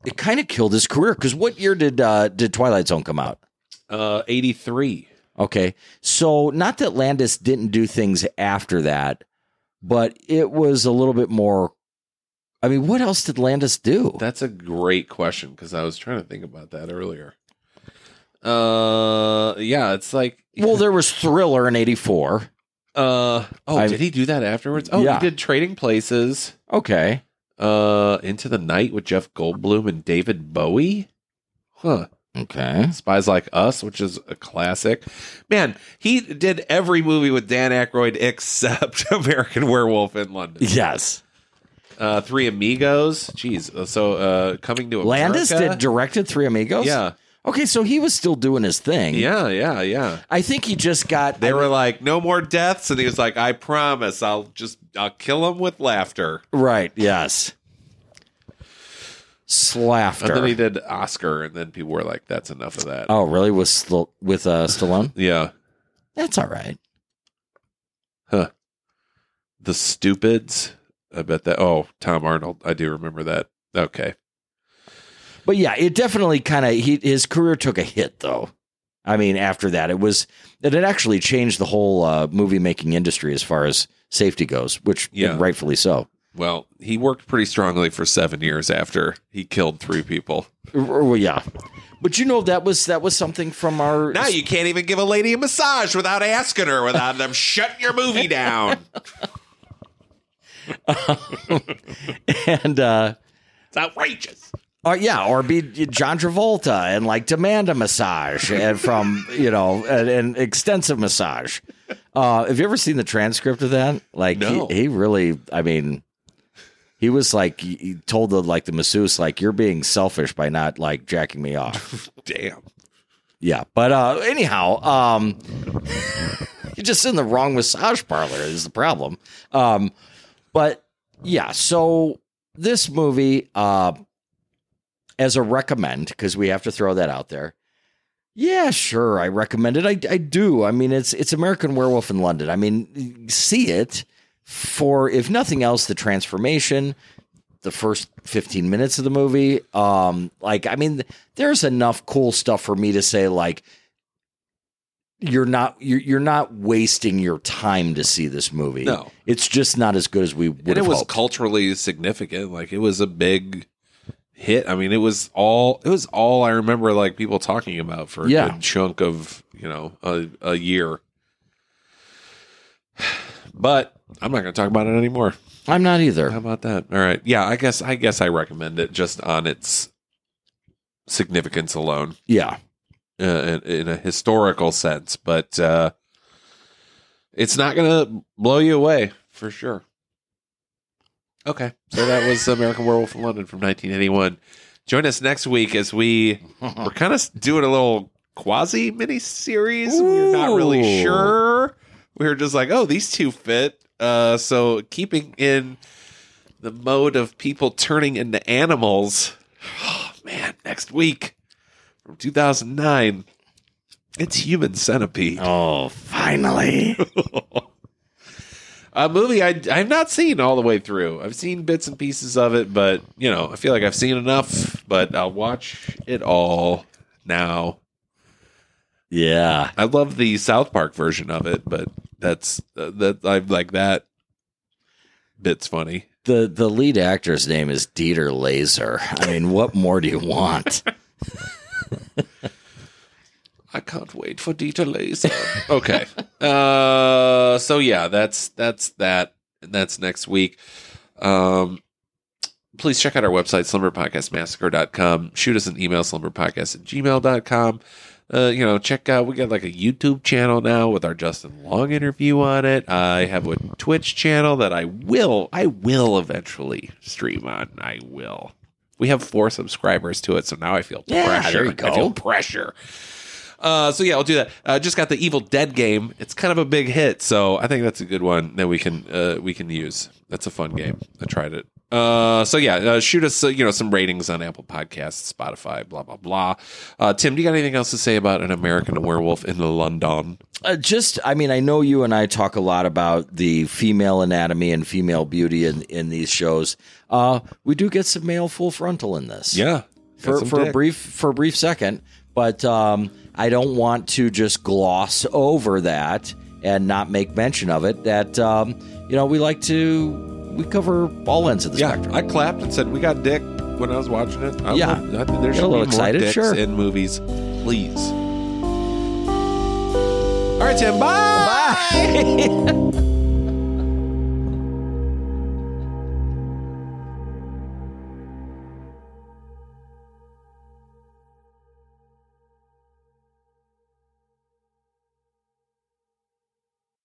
it kind of killed his career because what year did uh, did Twilight Zone come out? Uh, 83. Okay, so not that Landis didn't do things after that, but it was a little bit more. I mean, what else did Landis do? That's a great question because I was trying to think about that earlier. Uh, yeah, it's like well, there was Thriller in '84. Uh oh, I- did he do that afterwards? Oh, Yeah. he did Trading Places. Okay, Uh, Into the Night with Jeff Goldblum and David Bowie. Huh. okay. Spies Like Us, which is a classic. Man, he did every movie with Dan Aykroyd except American Werewolf in London. Yes. Uh, Three Amigos. Jeez. So, uh, coming to a Landis did directed Three Amigos. Yeah. Okay, so he was still doing his thing. Yeah, yeah, yeah. I think he just got. They I were like, no more deaths, and he was like, I promise, I'll just, I'll kill him with laughter. right. Yes. Slafter. And then he did Oscar, and then people were like, that's enough of that. oh, really? With with uh, Stallone? Yeah, That's all right. huh? The Stupids. I bet that. Oh, Tom Arnold. I do remember that. Okay. But yeah, it definitely kind of his career took a hit though. I mean, after that, it was it had actually changed the whole uh, movie making industry as far as safety goes, which Yeah. rightfully so. Well, he worked pretty strongly for seven years after he killed three people. Well, yeah, but you know that was that was something from our Now you can't even give a lady a massage without asking her, without them shutting your movie down. and uh, It's outrageous. Or yeah, or be John Travolta and like demand a massage and from you know an, an extensive massage. Uh, have you ever seen the transcript of that? Like No. he, he really, I mean, he was like he he told the like the masseuse like you're being selfish by not like jacking me off. Damn. yeah, but uh, anyhow, um, you're just in the wrong massage parlor is the problem. Um, but yeah, so this movie, uh, as a recommend, because we have to throw that out there. Yeah, sure, I recommend it. I, I do. I mean, it's it's American Werewolf in London. I mean, see it for if nothing else, the transformation, the first fifteen minutes of the movie. Um, like, I mean, there's enough cool stuff for me to say like you're not you're, you're not wasting your time to see this movie. No. it's just not as good as we would and it was hoped. culturally significant. Like it was a big hit. I mean, it was all it was all I remember like people talking about for a Yeah. good chunk of you know a, a year. But I'm not going to talk about it anymore. I'm not either. How about that? All right. Yeah, I guess I guess I recommend it just on its significance alone, Yeah. uh, in, in a historical sense. But uh, it's not going to blow you away for sure. Okay, so that was American Werewolf in London from 1981. Join us next week as we we're kind of doing a little quasi mini series. We're not really sure. We were just like, oh, these two fit. Uh, so keeping in the mode of people turning into animals. Oh man, next week from 2009, it's Human Centipede. Oh, finally. A movie I I've not seen all the way through. I've seen bits and pieces of it, but you know, I feel like I've seen enough. But I'll watch it all now. yeah. I love the South Park version of it, but that's uh, that I like that bit's funny. The the lead actor's name is Dieter Laser. I mean, what more do you want? I, can't wait for Dieter Laser. okay. Uh, so yeah, that's that's that. That's next week. Um, please check out our website, slumberpodcastmassacre.com. Shoot us an email, slumberpodcast at gmail.com. Uh, you know, check out, we got like a YouTube channel now with our Justin Long interview on it. I have a Twitch channel that I will, I will eventually stream on. I will. We have four subscribers to it, so now I feel Yeah, pressure. there you I feel pressure. Uh, so yeah, I'll do that. Uh, just got the Evil Dead game. It's kind of a big hit, so I think that's a good one that we can uh, we can use. That's a fun game. I tried it. Uh, so yeah, uh, shoot us uh, you know some ratings on Apple Podcasts, Spotify, blah blah blah. Uh, Tim, do you got anything else to say about an American Werewolf in the London? Uh, just, I mean, I know you and I talk a lot about the female anatomy and female beauty in, in these shows. Uh, we do get some male full frontal in this. Yeah, for, for a brief for a brief second, but um, I don't want to just gloss over that and not make mention of it. That um, you know we like to we cover all ends of the Yeah, spectrum. I clapped and said we got dick when I was watching it. I Yeah. would- I think there Get a should be little more dicks sure. in movies, please. All right, Tim. Bye. Bye.